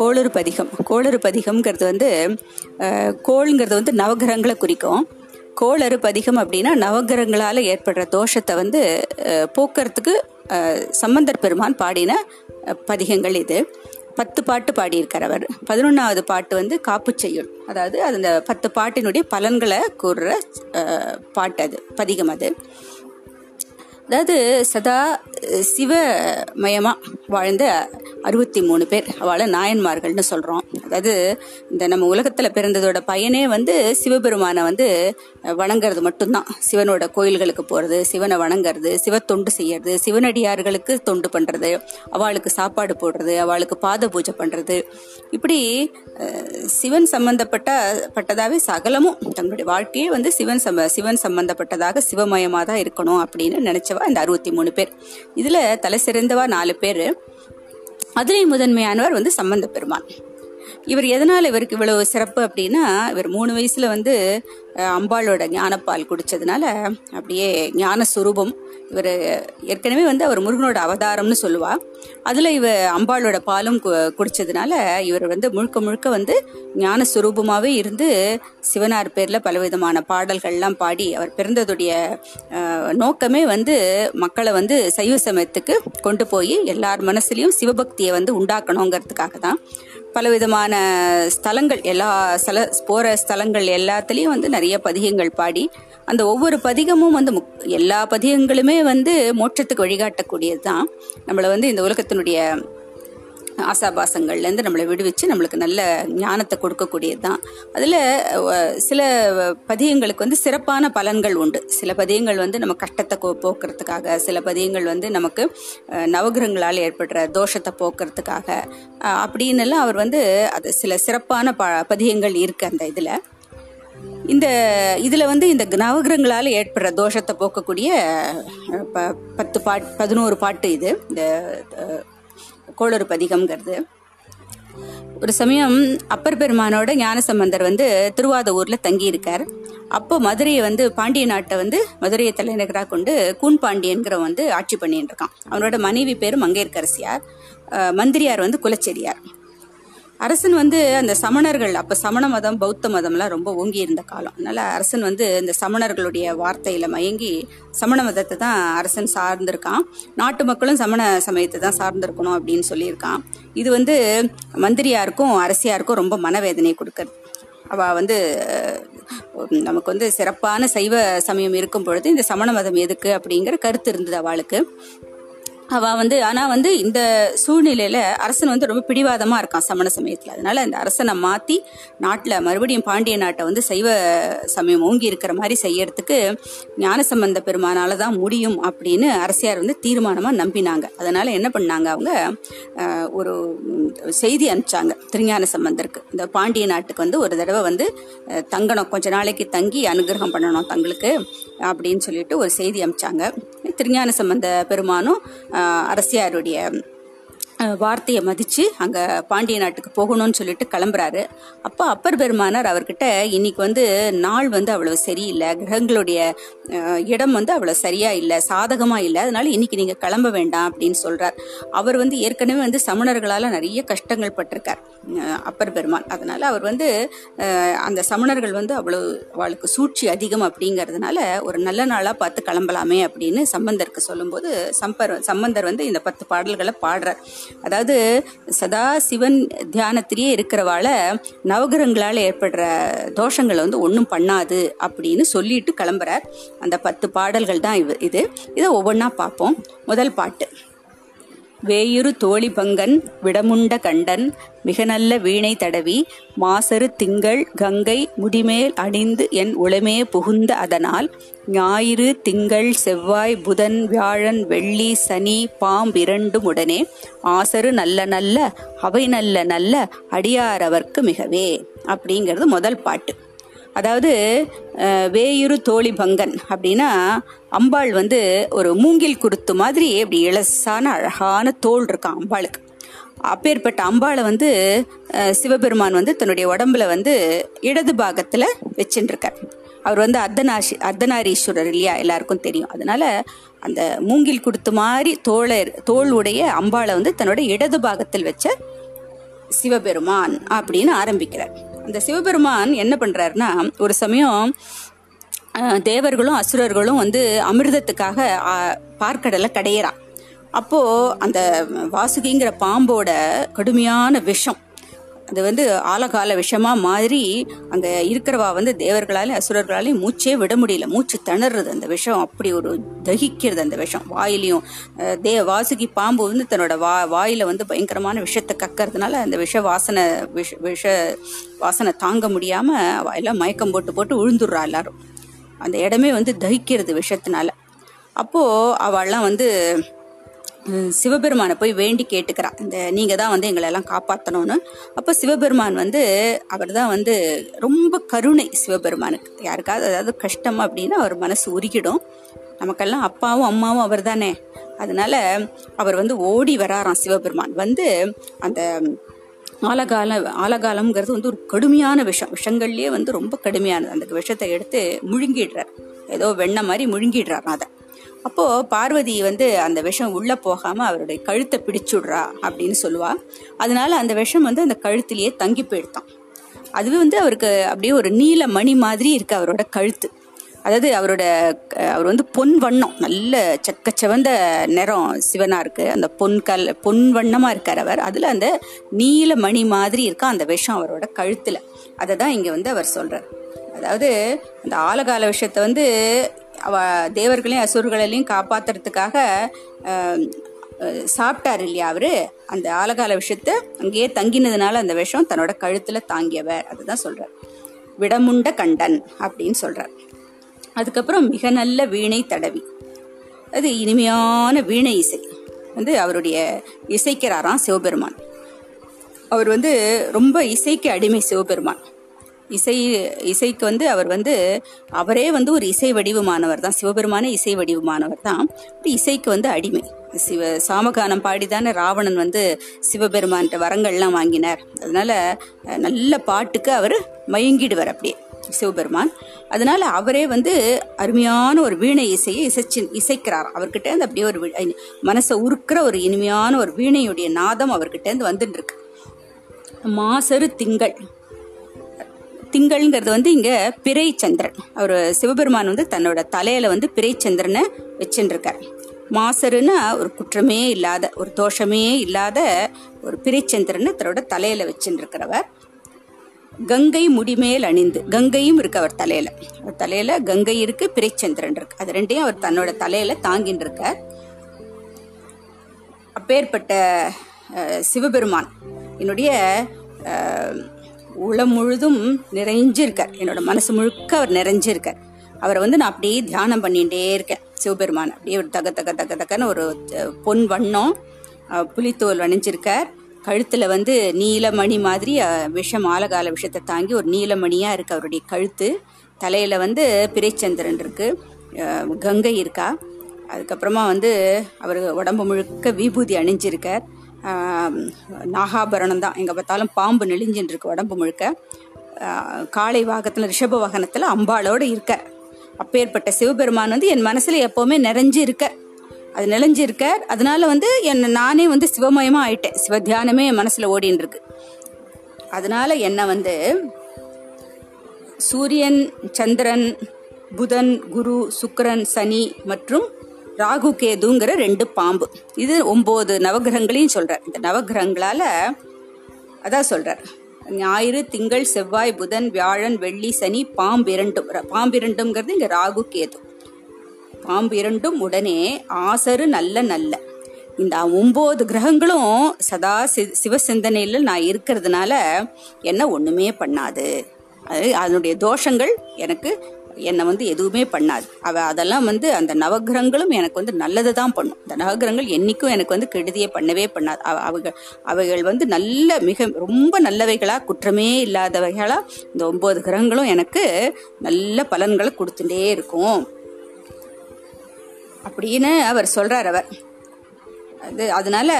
கோளறு பதிகம் கோளறு பதிகம்ங்கிறது வந்து கோளுங்கிறது கோள்ங்கிறது வந்து நவகிரகங்களை குறிக்கும். கோளறு பதிகம் அப்படின்னா நவகிரகங்களால் ஏற்படுற தோஷத்தை வந்து போக்குறதுக்கு சம்பந்தர் பெருமான் பாடின பதிகங்கள் இது. பத்து பாட்டு பாடியிருக்கார் அவர். பதினொன்றாவது பாட்டு வந்து காப்புச்செய்யுள். அதாவது அந்த பத்து பாட்டினுடைய பலன்களை கூறுற பாட்டு அது பதிகம் அது. அதாவது சதா சிவமயமாக வாழ்ந்த அறுபத்தி மூணு பேர். அவளை நாயன்மார்கள்னு சொல்கிறோம் அதாவது இந்த நம்ம உலகத்தில் பிறந்ததோட பயனே வந்து சிவபெருமானை வந்து வணங்குறது மட்டும்தான். சிவனோட கோயில்களுக்கு போகிறது சிவனை வணங்குறது சிவ தொண்டு செய்யறது சிவனடியார்களுக்கு தொண்டு பண்ணுறது அவளுக்கு சாப்பாடு போடுறது அவளுக்கு பாத பூஜை பண்ணுறது இப்படி சிவன் சம்பந்தப்பட்ட பட்டதாகவே சகலமும் தங்களுடைய வாழ்க்கையே வந்து சிவன் சம்ப சிவன் சம்பந்தப்பட்டதாக சிவமயமாக தான் இருக்கணும் அப்படின்னு நினச்சவா இந்த அறுபத்தி மூணு பேர். இதில் தலை சிறந்தவா நாலு பேர். அதுலேயும் முதன்மையானவர் வந்து சம்பந்த பெருமான் இவர் எதனால் இவருக்கு இவ்வளவு சிறப்பு அப்படின்னா இவர் மூணு வயசில் வந்து அம்பாளோட ஞானப்பால் குடித்ததுனால அப்படியே ஞான சுரூபம் இவர் ஏற்கனவே வந்து அவர் முருகனோட அவதாரம்னு சொல்லுவா. அதில் இவ அம்பாளோட பாலும் கு- குடித்ததுனால இவர் வந்து முழுக்க முழுக்க வந்து ஞான இருந்து சிவனார் பேரில் பலவிதமான பாடல்கள்லாம் பாடி அவர் பிறந்ததுடைய நோக்கமே வந்து மக்களை வந்து சைவ சமயத்துக்கு கொண்டு போய் எல்லார் மனசுலேயும் சிவபக்தியை வந்து உண்டாக்கணுங்கிறதுக்காக தான் பலவிதமான ஸ்தலங்கள் எல்லா ஸ்தல போகிற ஸ்தலங்கள் எல்லாத்துலேயும் வந்து நிறைய பதிகங்கள் பாடி அந்த ஒவ்வொரு பதிகமும் வந்து முக்- எல்லா பதிகங்களுமே வந்து மோட்சத்துக்கு வழிகாட்டக்கூடியது தான் நம்மளை வந்து இந்த உலகத்தினுடைய ஆசாபாசங்கள்லேருந்து நம்மளை விடுவிச்சு நம்மளுக்கு நல்ல ஞானத்தை கொடுக்கக்கூடியது தான் அதில் சில பதியங்களுக்கு வந்து சிறப்பான பலன்கள் உண்டு. சில பதியங்கள் வந்து நம்ம கஷ்டத்தை கோ- போக்குறதுக்காக சில பதியங்கள் வந்து நமக்கு நவகிரகங்களால் ஏற்படுற தோஷத்தை போக்குறதுக்காக அப்படின்னுலாம் அப்படின்னு எல்லாம் அவர் வந்து அது சில சிறப்பான ப பதியங்கள் இருக்கு அந்த இதில். இந்த இதில் வந்து இந்த நவகிரகங்களால் ஏற்படுற தோஷத்தை போக்கக்கூடிய ப- பத்து பாட் பதினோரு பாட்டு இது. இந்த கோளறு பதிகம்ங்கிறது. ஒரு சமயம் அப்பர் பெருமானோட ஞானசம்பந்தர் வந்து திருவாதூர்ல தங்கி இருக்கார் அப்போ மதுரையை வந்து பாண்டிய நாட்டை வந்து மதுரையை தலைநகராக கொண்டு கூன் பாண்டியன்கிறவன் வந்து ஆட்சி பண்ணிட்டு இருக்கான். அவனோட மனைவி பேரு மங்கையர்க்கரசியார் மந்திரியார் வந்து குலச்செரியார் அரசன் வந்து அந்த சமணர்கள் அப்ப சமண மதம் பௌத்த மதம்லாம் ரொம்ப ஓங்கி இருந்த காலம். அதனால அரசன் வந்து இந்த சமணர்களுடைய வார்த்தையில மயங்கி சமண மதத்தை தான் அரசன் சார்ந்திருக்கான். நாட்டு மக்களும் சமண சமயத்தை தான் சார்ந்திருக்கணும் அப்படின்னு சொல்லியிருக்கான். இது வந்து மந்திரியாருக்கும் அரசியாருக்கும் ரொம்ப மனவேதனை கொடுக்கறது அவ வந்து நமக்கு வந்து சிறப்பான சைவ சமயம் இருக்கும் பொழுது இந்த சமண மதம் எதுக்கு அப்படிங்கிற கருத்து இருந்தது அவளுக்கு. அவ வந்து ஆனா வந்து இந்த சூழ்நிலையில அரசன் வந்து ரொம்ப பிடிவாதமா இருக்கான் சமண சமயத்துல. அதனால இந்த அரசனை மாத்தி நாட்டுல மறுபடியும் பாண்டிய நாட்டை வந்து சைவ சமயம் ஓங்கி இருக்கிற மாதிரி செய்யறதுக்கு ஞானசம்பந்த பெருமானால தான் முடியும் அப்படின்னு அரசியார் வந்து தீர்மானமா நம்பினாங்க. அதனால என்ன பண்ணாங்க அவங்க? ஒரு செய்தி அனுப்பிச்சாங்க திருஞான சம்பந்தருக்கு. இந்த பாண்டிய நாட்டுக்கு வந்து ஒரு தடவை வந்து தங்கணும் கொஞ்ச நாளைக்கு தங்கி அனுகிரகம் பண்ணணும் தங்களுக்கு அப்படின்னு சொல்லிட்டு ஒரு செய்தி அனுப்பிச்சாங்க. திருஞான சம்பந்த பெருமானும் அரசியாருடைய வார்த்தையை மதித்து அங்கே பாண்டிய நாட்டுக்கு போகணும்னு சொல்லிட்டு கிளம்புறாரு. அப்போ அப்பர் பெருமானார் அவர்கிட்ட இன்னைக்கு வந்து நாள் வந்து அவ்வளவு சரியில்லை கிரகங்களுடைய இடம் வந்து அவ்வளோ சரியா இல்லை சாதகமாக இல்லை அதனால இன்னைக்கு நீங்கள் கிளம்ப வேண்டாம் அப்படின்னு சொல்கிறார் அவர் வந்து ஏற்கனவே வந்து சமணர்களால் நிறைய கஷ்டங்கள் பட்டிருக்கார் அப்பர் பெருமான். அதனால அவர் வந்து அந்த சமணர்கள் வந்து அவ்வளோ அவளுக்கு சூழ்ச்சி அதிகம் அப்படிங்கிறதுனால ஒரு நல்ல நாளாக பார்த்து கிளம்பலாமே அப்படின்னு சம்பந்தருக்கு சொல்லும்போது சம்பர் சம்பந்தர் வந்து இந்த பத்து பாடல்களை பாடுறார். அதாவது சதா சிவன் தியானத்திலேயே இருக்கிறவால நவகிரகங்களால் ஏற்படுற தோஷங்களை வந்து ஒன்றும் பண்ணாது அப்படின்னு சொல்லிட்டு கிளம்புறார். அந்த பத்து பாடல்கள் தான் இது. இதை ஒவ்வொன்றா பார்ப்போம். முதல் பாட்டு. வேயுறு தோழி பங்கன் விடமுண்ட கண்டன் மிக நல்ல வீணை தடவி மாசரு திங்கள் கங்கை முடிமேல் அணிந்து என் உளமே புகுந்த அதனால் ஞாயிறு திங்கள் செவ்வாய் புதன் வியாழன் வெள்ளி சனி பாம்பிரண்டும் உடனே ஆசரு நல்ல நல்ல அவை நல்ல நல்ல அடியாரவர்க்கு மிகவே அப்படிங்கிறது முதல் பாட்டு. அதாவது வேயுறு தோழி பங்கன் அப்படின்னா அம்பாள் வந்து ஒரு மூங்கில் குருத்து மாதிரி அப்படி இலசான அழகான தோல் இருக்கான் அம்பாளுக்கு. அப்பேற்பட்ட அம்பாளை வந்து சிவபெருமான் வந்து தன்னுடைய உடம்புல வந்து இடது பாகத்தில் வச்சுட்டுருக்கார் அவர் வந்து அர்த்தநாசி அர்த்தநாரீஸ்வரர் இல்லையா? எல்லாருக்கும் தெரியும். அதனால அந்த மூங்கில் குடுத்து மாதிரி தோளர் தோல் உடைய அம்பாளை வந்து தன்னோட இடது பாகத்தில் வச்ச சிவபெருமான் அப்படின்னு ஆரம்பிக்கிறார். அந்த சிவபெருமான் என்ன பண்ணுறாருன்னா ஒரு சமயம் தேவர்களும் அசுரர்களும் வந்து அமிர்தத்துக்காக பார்க்கடலை கடையிறான். அப்போ அந்த வாசுகிங்கிற பாம்போட கடுமையான விஷம் அது வந்து ஆலகால விஷமா மாதிரி அங்க இருக்கிறவா வந்து தேவர்களாலே அசுரர்களாலே மூச்சே விட முடியல. மூச்சு திணறது அந்த விஷம். அப்படி ஒரு தகிக்கிறது அந்த விஷம். வாயிலையும் தே வாசுகி பாம்பு வந்து தன்னோட வா வாயில வந்து பயங்கரமான விஷத்தை கக்கறதுனால அந்த விஷ வாசனை விஷ விஷ வாசனை தாங்க முடியாம எல்லாம் மயக்கம் போட்டு போட்டு விழுந்துடுறா எல்லாரும். அந்த இடமே வந்து தகிக்கிறது விஷத்தினால. அப்போ அவள்லாம் வந்து சிவபெருமானை போய் வேண்டி கேட்டுக்கிறா இந்த நீங்க தான் வந்து எங்களை எல்லாம் காப்பாற்றணும்னு அப்போ சிவபெருமான் வந்து அவர் தான் வந்து ரொம்ப கருணை சிவபெருமானுக்கு. யாருக்காவது அதாவது கஷ்டம் அப்படின்னா அவர் மனசு உருகிடும். நமக்கெல்லாம் அப்பாவும் அம்மாவும் அவர் தானே. அதனால அவர் வந்து ஓடி வராராம் சிவபெருமான். வந்து அந்த ஆலகால ஆலகாலம்ங்கிறது வந்து ஒரு கடுமையான விஷம். விஷங்கள்லயே வந்து ரொம்ப கடுமையானது. அந்த விஷத்தை எடுத்து முழுங்கிடுறார். ஏதோ வெண்ணெய் மாதிரி முழுங்கிடுறார் அதை. அப்போ பார்வதி வந்து அந்த விஷம் உள்ள போகாம அவருடைய கழுத்தை பிடிச்சுடுறா அப்படின்னு சொல்லுவா. அதனால அந்த விஷம் வந்து அந்த கழுத்திலேயே தங்கி போயிடுதான். அதுவே வந்து அவருக்கு அப்படியே ஒரு நீல மணி மாதிரி இருக்கு அவரோட கழுத்து. அதாவது அவரோட அவர் வந்து பொன் வண்ணம் நல்ல செக்கச்செவந்த நிறம் சிவனா இருக்கு. அந்த பொன் கல் பொன் வண்ணமா இருக்கார் அவர். அதுல அந்த நீல மணி மாதிரி இருக்கா அந்த விஷம் அவரோட கழுத்துல. அதை தான் இங்க வந்து அவர் சொல்றார். அதாவது அந்த ஆலகால விஷயத்தை வந்து அவ தேவர்களையும் அசுர்களையும் காப்பாத்துறதுக்காக சாப்பிட்டார் சாப்பிட்டாரு இல்லையா அவரு? அந்த ஆலகால விஷயத்த அங்கேயே தங்கினதுனால அந்த விஷம் தன்னோட கழுத்துல தாங்கியவர். அதுதான் சொல்றார். விடமுண்ட கண்டன் அப்படின்னு சொல்றார். அதுக்கப்புறம் மிக நல்ல வீணை தடவி. அது இனிமையான வீணை இசை. வந்து அவருடைய இசைக்கிறாராம் சிவபெருமான். அவர் வந்து ரொம்ப இசைக்கு அடிமை சிவபெருமான். இசை இசைக்கு வந்து அவர் வந்து அவரே வந்து ஒரு இசை வடிவமானவர் தான். சிவபெருமானே இசை வடிவமானவர் தான். இசைக்கு வந்து அடிமை. சிவ சாமகானம் பாடிதானே ராவணன் வந்து சிவபெருமான்கிட்ட வரங்கள்லாம் வாங்கினார். அதனால நல்ல பாட்டுக்கு அவர் மயங்கிடுவார் அப்படியே. சிவபெருமான். அதனால அவரே வந்து அருமையான ஒரு வீணை இசையை இசைச்சு இசைக்கிறார். அவர்கிட்ட இருந்து அப்படியே ஒரு மனசை உருக்கிற ஒரு இனிமையான ஒரு வீணையுடைய நாதம் அவர்கிட்ட இருந்து வந்துட்டு இருக்கு மாசரு திங்கள். திங்கள்ங்கிறது வந்து இங்க பிறைச்சந்திரன். அவர் சிவபெருமான் வந்து தன்னோட தலையில வந்து பிறைச்சந்திரனை வச்சுருக்கார் மாசருன்னா ஒரு குற்றமே இல்லாத ஒரு தோஷமே இல்லாத ஒரு பிறைச்சந்திரனை தன்னோட தலையில வச்சுருக்கிறவர் கங்கை முடிமேல் அணிந்து கங்கையும் இருக்கு அவர் தலையில. அவர் தலையில கங்கை இருக்கு பிறைச்சந்திரன் இருக்கு. அது ரெண்டையும் அவர் தன்னோட தலையில தாங்கின்னு இருக்கார். அப்பேற்பட்ட சிவபெருமான் என்னுடைய உளம் முழுதும் நிறைஞ்சிருக்கார். என்னோட மனசு முழுக்க அவர் நிறைஞ்சிருக்கார். அவரை வந்து நான் அப்படியே தியானம் பண்ணிகிட்டே இருக்கேன். சிவபெருமான் அப்படியே ஒரு தக தக தக தகன்னு ஒரு பொன் வண்ணம் புலித்தோல் அணிஞ்சிருக்கார் கழுத்துல வந்து நீலமணி மாதிரி விஷம் ஆலகால விஷத்தை தாங்கி ஒரு நீலமணியா இருக்கு அவருடைய கழுத்து. தலையில வந்து பிறைச்சந்திரன் இருக்கு. கங்கை இருக்கா? அதுக்கப்புறமா வந்து அவர் உடம்பு முழுக்க விபூதி அணிஞ்சிருக்கார். நாகாபரணம் தான். எங்கே பார்த்தாலும் பாம்பு நெளிஞ்சின்னு இருக்கு உடம்பு முழுக்க. காளை வாகத்தில் ரிஷப வாகனத்தில் அம்பாளோடு இருக்க. அப்பேற்பட்ட சிவபெருமான் வந்து என் மனசில் எப்போவுமே நிறைஞ்சு இருக்க அது நிலைஞ்சு அதனால வந்து என்னை நானே வந்து சிவமயமாக ஆயிட்டேன். சிவ தியானமே என் மனசில் ஓடின்னு இருக்கு அதனால என்னை வந்து சூரியன் சந்திரன் புதன் குரு சுக்கரன் சனி மற்றும் ராகு கேதுங்கிற ரெண்டு பாம்பு. இது ஒம்பது நவகிரகங்களையும் சொல்கிறார் இந்த நவகிரகங்களால் அதான் சொல்கிறார் ஞாயிறு திங்கள் செவ்வாய் புதன் வியாழன் வெள்ளி சனி பாம்பு இரண்டும். பாம்பு இரண்டுங்கிறது இங்கே ராகு கேது. பாம்பு இரண்டும் உடனே ஆசரு நல்ல நல்ல. இந்த ஒன்பது கிரகங்களும் சதா சி- சிவசிந்தனையில் நான் இருக்கிறதுனால என்ன ஒண்ணுமே பண்ணாது. அது அதனுடைய தோஷங்கள் எனக்கு என்னை வந்து எதுவுமே பண்ணாது. அவ அதெல்லாம் வந்து அந்த நவகிரகங்களும் எனக்கு வந்து நல்லது தான் பண்ணும். இந்த நவகிரகங்கள் என்னைக்கும் எனக்கு வந்து கெடுதியே பண்ணவே பண்ணாது. அவ- அவைகள் அவைகள் வந்து நல்ல மிக ரொம்ப நல்லவைகளாக குற்றமே இல்லாதவைகளாக இந்த ஒன்பது கிரகங்களும் எனக்கு நல்ல பலன்களை கொடுத்துட்டே இருக்கும். அப்படின்னு அவர் சொல்கிறார் அவர். அது அதனால்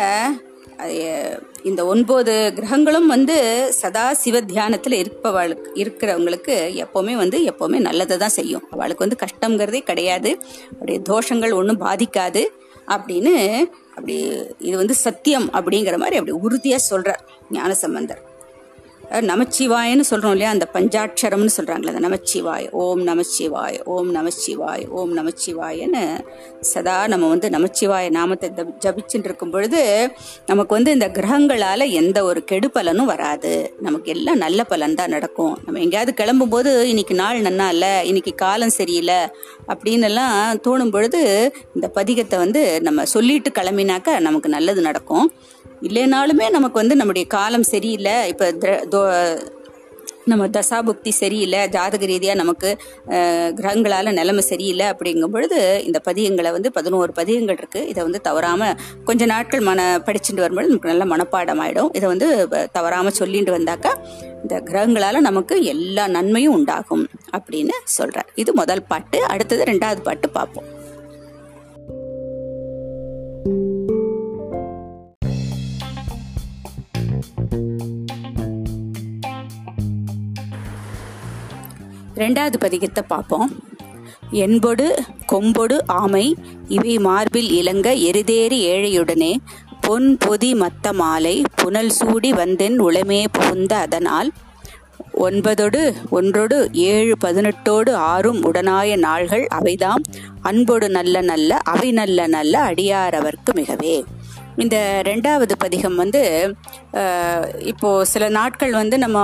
இந்த ஒன்பது கிரகங்களும் வந்து சதா சிவ தியானத்தில் இருப்பவளுக்கு இருக்கிறவங்களுக்கு எப்போவுமே வந்து எப்போவுமே நல்லதை தான் செய்யும். அவளுக்கு வந்து கஷ்டங்கிறதே கிடையாது. அப்படி தோஷங்கள் ஒன்றும் பாதிக்காது. அப்படின்னு அப்படி இது வந்து சத்தியம் அப்படிங்கிற மாதிரி அப்படி உறுதியாக சொல்கிறார் ஞானசம்பந்தர். நமச்சிவாயன்னு சொல்கிறோம் இல்லையா? அந்த பஞ்சாட்சரம்னு சொல்கிறாங்களே அந்த நமச்சிவாய் ஓம் நமச்சிவாய் ஓம் நமச்சிவாய் ஓம் நமச்சிவாயன்னு சதா நம்ம வந்து நமச்சிவாய நாமத்தை ஜபிச்சுட்டு இருக்கும் பொழுது நமக்கு வந்து இந்த கிரகங்களால் எந்த ஒரு கெடு பலனும் வராது. நமக்கு எல்லாம் நல்ல பலன் தான் நடக்கும். நம்ம எங்கேயாவது கிளம்பும்போது இன்னைக்கு நாள் நன்னா இல்லை இன்னைக்கு காலம் சரியில்லை அப்படின்னு எல்லாம் தோணும் பொழுது இந்த பதிகத்தை வந்து நம்ம சொல்லிட்டு கிளம்பினாக்க நமக்கு நல்லது நடக்கும். இல்லைனாலுமே நமக்கு வந்து நம்முடைய காலம் சரியில்லை. இப்போ நம்ம தசாபுக்தி சரியில்லை. ஜாதக ரீதியாக நமக்கு கிரகங்களால் நிலைமை சரியில்லை அப்படிங்கும் பொழுது இந்த பதியங்களை வந்து பதினோரு பதியங்கள் இருக்குது இதை வந்து தவறாமல் கொஞ்ச நாட்கள் மன படிச்சுட்டு வரும்பொழுது நமக்கு நல்ல மனப்பாடம் ஆகிடும் இதை வந்து தவறாமல் சொல்லிட்டு வந்தாக்கா இந்த கிரகங்களால் நமக்கு எல்லா நன்மையும் உண்டாகும் அப்படின்னு சொல்கிறேன் இது முதல் பாட்டு. அடுத்தது ரெண்டாவது பாட்டு பார்ப்போம். ரெண்டாவது பதிகத்தை பார்ப்போம். என்பொடு கொம்பொடு ஆமை இவை மார்பில் இளங்க எரிதேறி ஏழையுடனே பொன் பொதி மத்த மாலை புனல் சூடி வந்தென் உளமே புகுந்த அதனால் ஒன்பதொடு ஒன்றொடு ஏழு பதினெட்டோடு ஆறும் உடனாய நாள்கள் அவைதாம். அன்பொடு நல்ல நல்ல அவை நல்ல நல்ல அடியாரவர்க்கு மிகவே. இந்த ரெண்டாவது பதிகம் வந்து இப்போது இப்போ சில நாட்கள் வந்து நம்ம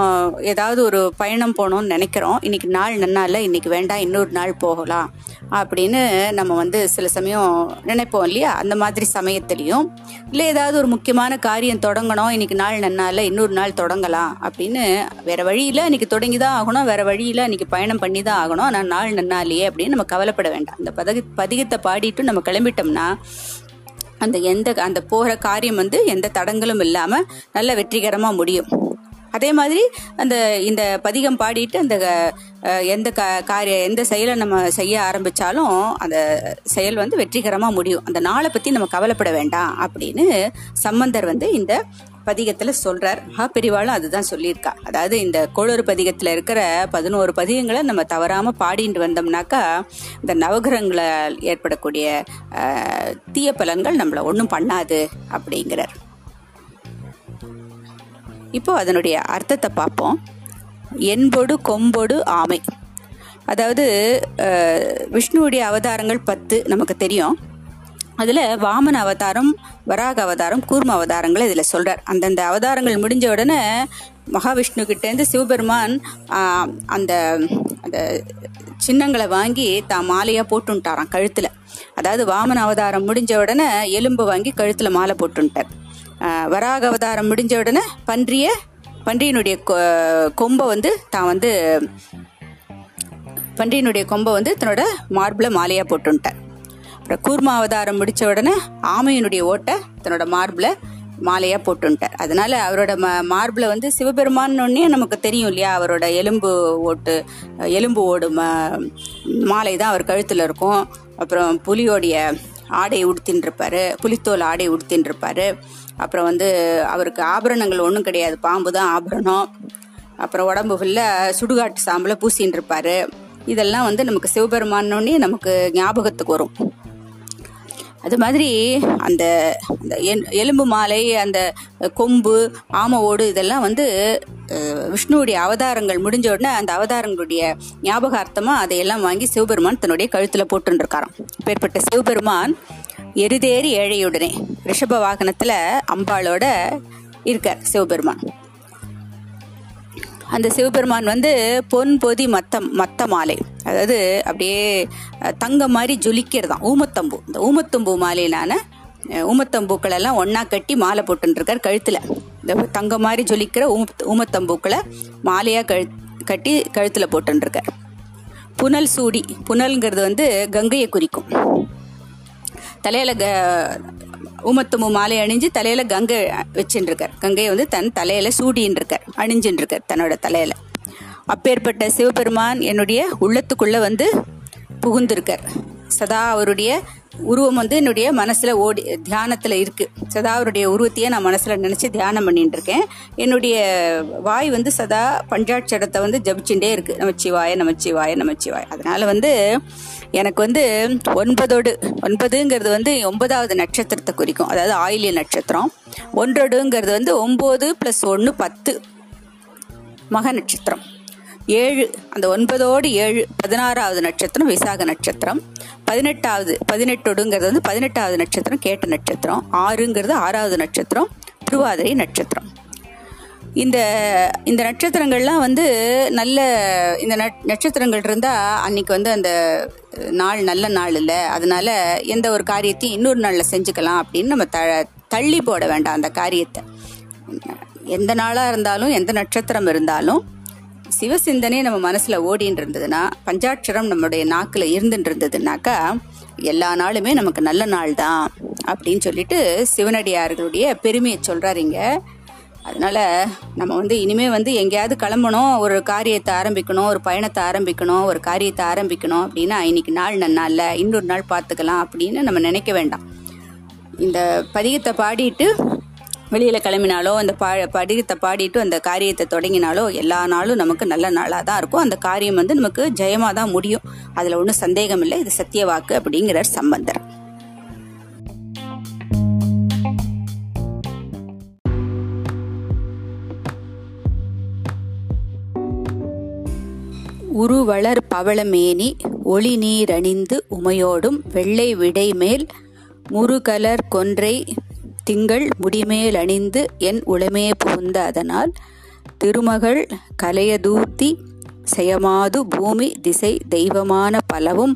ஏதாவது ஒரு பயணம் போகணும்னு நினைக்கிறோம். இன்னைக்கு நாள் நன்னால இன்னைக்கு வேண்டாம் இன்னொரு நாள் போகலாம் அப்படின்னு நம்ம வந்து சில சமயம் நினைப்போம் இல்லையா? அந்த மாதிரி சமயத்துலேயும். இல்லை ஏதாவது ஒரு முக்கியமான காரியம் தொடங்கணும் இன்னைக்கு நாள் நன்னால இன்னொரு நாள் தொடங்கலாம் அப்படின்னு வேற வழியில் இன்னைக்கு தொடங்கி தான் ஆகணும் வேற வழியில் இன்னைக்கு பயணம் பண்ணி தான் ஆகணும். ஆனால் நாள் நன்னாலேயே அப்படின்னு நம்ம கவலைப்பட வேண்டாம். அந்த பதக பதிகத்தை பாடிட்டு நம்ம கிளம்பிட்டோம்னா அந்த எந்த அந்த போகிற காரியம் வந்து எந்த தடங்களும் இல்லாமல் நல்ல வெற்றிகரமாக முடியும். அதே மாதிரி அந்த இந்த பதிகம் பாடிட்டு அந்த எந்த க காரிய எந்த செயலை நம்ம செய்ய ஆரம்பித்தாலும் அந்த செயல் வந்து வெற்றிகரமாக முடியும். அந்த நாளை பற்றி நம்ம கவலைப்பட வேண்டாம் அப்படின்னு சம்பந்தர் வந்து இந்த பதிகத்துல சொல்றார். மகாபெரிவாளும் அதுதான் சொல்லியிருக்கா. அதாவது இந்த கோளறு பதிகத்துல இருக்கிற பதினோரு பதிகங்களை நம்ம தவறாம பாடிட்டு வந்தோம்னாக்கா இந்த நவகிரகங்களால் ஏற்படக்கூடிய தீய பலன்கள் நம்மள ஒன்றும் பண்ணாது அப்படிங்கிறார். இப்போ அதனுடைய அர்த்தத்தை பார்ப்போம். என்பொடு கொம்பொடு ஆமை. அதாவது விஷ்ணுவுடைய அவதாரங்கள் பத்து நமக்கு தெரியும். அதில் வாமன அவதாரம் வராக அவதாரம் கூர்ம அவதாரங்களை இதில் சொல்கிறார் அந்தந்த அவதாரங்கள் முடிஞ்ச உடனே மகாவிஷ்ணு கிட்டேருந்து சிவபெருமான் அந்த அந்த சின்னங்களை வாங்கி தான் மாலையாக போட்டுட்டாராம் கழுத்தில். அதாவது வாமன அவதாரம் முடிஞ்ச உடனே எலும்பு வாங்கி கழுத்தில் மாலை போட்டுட்டார் வராக அவதாரம் முடிஞ்ச உடனே பன்றிய பன்றியினுடைய கொம்பை வந்து தான் வந்து பன்றியினுடைய கொம்பை வந்து தன்னோட மார்பில் மாலையாக போட்டுட்டார் அப்புறம் கூர்ம அவதாரம் முடிச்ச உடனே ஆமையினுடைய ஓட்டை தன்னோட மார்பில் மாலையாக போட்டுன்ட்டார் அதனால அவரோட ம மார்பில் வந்து சிவபெருமான்னு ஒன்னே நமக்கு தெரியும் இல்லையா? அவரோட எலும்பு ஓட்டு எலும்பு ஓடு ம மாலை தான் அவர் கழுத்தில் இருக்கும். அப்புறம் புலியோடைய ஆடை உடுத்தின்னுருப்பார் புலித்தோல் ஆடை உடுத்தின்னுருப்பாரு அப்புறம் வந்து அவருக்கு ஆபரணங்கள் ஒன்றும் கிடையாது. பாம்பு தான் ஆபரணம். அப்புறம் உடம்பு ஃபுல்லாக சுடுகாட்டு சாம்பலை பூசின்னு இருப்பாரு இதெல்லாம் வந்து நமக்கு சிவபெருமானோடனே நமக்கு ஞாபகத்துக்கு வரும். அது மாதிரி அந்த அந்த என்- எலும்பு மாலை அந்த கொம்பு ஆம ஓடு இதெல்லாம் வந்து விஷ்ணுவுடைய அவதாரங்கள் முடிஞ்ச உடனே அந்த அவதாரங்களுடைய ஞாபகார்த்தமாக அதையெல்லாம் வாங்கி சிவபெருமான் தன்னுடைய கழுத்தில் போட்டுருக்காராம் பேர்பட்ட சிவபெருமான் எருதேறி ஏழையுடனே ரிஷப வாகனத்தில் அம்பாளோட இருக்கார் சிவபெருமான். அந்த சிவபெருமான் வந்து பொன் பொதி மத்தம் மத்த மாலை அதாவது அப்படியே தங்கம் மாதிரி ஜொலிக்கிறதான். ஊமத்தம்பூ. இந்த ஊமத்தம்பூ மாலையிலான ஊமத்தம்பூக்கள் எல்லாம் ஒண்ணா கட்டி மாலை போட்டுருக்கார் கழுத்துல. இந்த தங்கம் மாதிரி ஜொலிக்கிற ஊம ஊமத்தம்பூக்களை மாலையா கழு கட்டி கழுத்துல போட்டுருக்கார் புனல் சூடி. புனல்ங்கிறது வந்து கங்கையை குறிக்கும். தலையில க ஊமத்துமு மாலை அணிஞ்சு தலையில கங்கை வச்சுட்டு இருக்கார் கங்கையை வந்து தன் தலையில சூடின்னு இருக்கார் அணிஞ்சுட்டு இருக்கார் தன்னோட தலையில. அப்பேற்பட்ட சிவபெருமான் என்னுடைய உள்ளத்துக்குள்ள வந்து புகுந்திருக்கார். சதா அவருடைய உருவம் வந்து என்னுடைய மனசுல ஓடி தியானத்துல இருக்கு. சதா அவருடைய உருவத்தையே நான் மனசுல நினைச்சு தியானம் பண்ணிட்டு இருக்கேன். என்னுடைய வாய் வந்து சதா பஞ்சாட்சரத்தை வந்து ஜபிச்சுட்டே இருக்கு. நமச்சிவாய நமச்சிவாய நமச்சிவாய. அதனால வந்து எனக்கு வந்து ஒன்பதோடு ஒன்பதுங்கிறது வந்து ஒன்பதாவது நட்சத்திரத்தை குறிக்கும். அதாவது ஆயிலிய நட்சத்திரம். ஒன்றோடுங்கிறது வந்து ஒன்பது பிளஸ் ஒன்று பத்து மக நட்சத்திரம். ஏழு அந்த ஒன்பதோடு ஏழு பதினாறாவது நட்சத்திரம் விசாக நட்சத்திரம். பதினெட்டாவது பதினெட்டோடுங்கிறது வந்து பதினெட்டாவது நட்சத்திரம் கேட்ட நட்சத்திரம். ஆறுங்கிறது ஆறாவது நட்சத்திரம் திருவாதிரை நட்சத்திரம். இந்த இந்த நட்சத்திரங்கள்லாம் வந்து நல்ல இந்த நட்சத்திரங்கள் இருந்தால் அன்னைக்கு வந்து அந்த நாள் நல்ல நாள் இல்லை. அதனால எந்த ஒரு காரியத்தையும் இன்னொரு நாளில் செஞ்சுக்கலாம் அப்படின்னு நம்ம த தள்ளி போட வேண்டாம் அந்த காரியத்தை. எந்த நாளாக இருந்தாலும் எந்த நட்சத்திரம் இருந்தாலும் சிவசிந்தனை நம்ம மனசில் ஓடின்னு இருந்ததுன்னா பஞ்சாட்சரம் நம்மளுடைய நாக்கில் இருந்துட்டு இருந்ததுனாக்கா எல்லா நாளுமே நமக்கு நல்ல நாள் தான் அப்படின்னு சொல்லிட்டு சிவனடியார்களுடைய பெருமையை சொல்கிறாருங்க அதனால நம்ம வந்து இனிமே வந்து எங்கேயாவது கிளம்பணும் ஒரு காரியத்தை ஆரம்பிக்கணும் ஒரு பயணத்தை ஆரம்பிக்கணும் ஒரு காரியத்தை ஆரம்பிக்கணும் அப்படின்னா இன்னைக்கு நாள் நன்னா இல்லை இன்னொரு நாள் பார்த்துக்கலாம் அப்படின்னு நம்ம நினைக்க வேண்டாம். இந்த பதிகத்தை பாடிட்டு வெளியில் கிளம்பினாலோ அந்த பா படிகத்தை பாடிட்டு அந்த காரியத்தை தொடங்கினாலோ எல்லா நாளும் நமக்கு நல்ல நாளாக தான் இருக்கும். அந்த காரியம் வந்து நமக்கு ஜெயமாக தான் முடியும். அதில் ஒன்றும் சந்தேகம் இல்லை. இது சத்திய வாக்கு அப்படிங்கிறார் சம்பந்தர். உருவளர் பவளமேனி ஒளி நீரணிந்து உமையோடும் வெள்ளை விடை மேல் முருகலர் கொன்றை திங்கள் முடிமேல் அணிந்து என் உளமே புகுந்த அதனால் திருமகள் கலையதூர்த்தி செயமாது பூமி திசை தெய்வமான பலவும்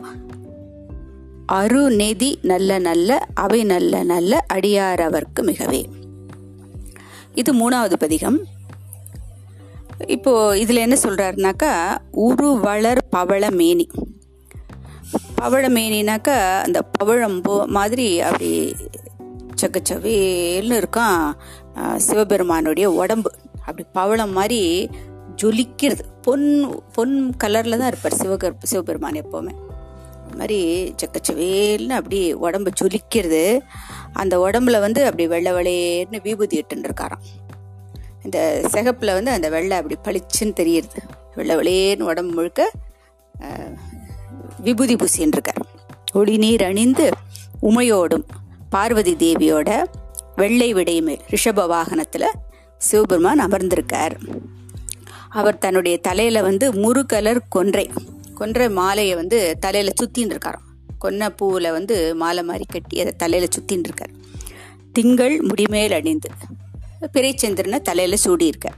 அருநெதி நல்ல நல்ல அவை நல்ல நல்ல அடியாரவர்க்கு மிகவே. இது மூணாவது பதிகம். இப்போ இதில் என்ன சொல்கிறாருனாக்கா உருவளர் பவள மேனி. பவழ மேனினாக்கா அந்த பவழம் மாதிரி அப்படி சக்கச்சவேல்னு இருக்கான் சிவபெருமானுடைய உடம்பு. அப்படி பவளம் மாதிரி ஜொலிக்கிறது. பொன் பொன் கலரில் தான் இருப்பார் சிவகர் சிவபெருமான் எப்போவுமே. மாதிரி சக்கச்சவேல்னு அப்படி உடம்பு ஜொலிக்கிறது. அந்த உடம்புல வந்து அப்படி வெள்ளை வெளையேன்னு விபூதி இட்டுன்னு இருக்காராம் இந்த சிகப்பில் வந்து அந்த வெள்ளை அப்படி பளிச்சுன்னு தெரியுது. வெள்ளை வெளியேன்னு உடம்பு முழுக்க விபூதி பூசின்னு இருக்கார் ஒளி நீர் அணிந்து உமையோடும் பார்வதி தேவியோட வெள்ளை விடைமேல் ரிஷப வாகனத்தில் சிவபெருமான் அமர்ந்திருக்கார். அவர் தன்னுடைய தலையில் வந்து முருகலர் கொன்றை கொன்றை மாலையை வந்து தலையில் சுற்றின்னு இருக்காராம். கொன்ன பூவில் வந்து மாலை மாதிரி கட்டி அதை தலையில் சுற்றின்னு இருக்கார். திங்கள் முடிமேல் அணிந்து பிறைச்சந்திரனை தலையில் சூடியிருக்க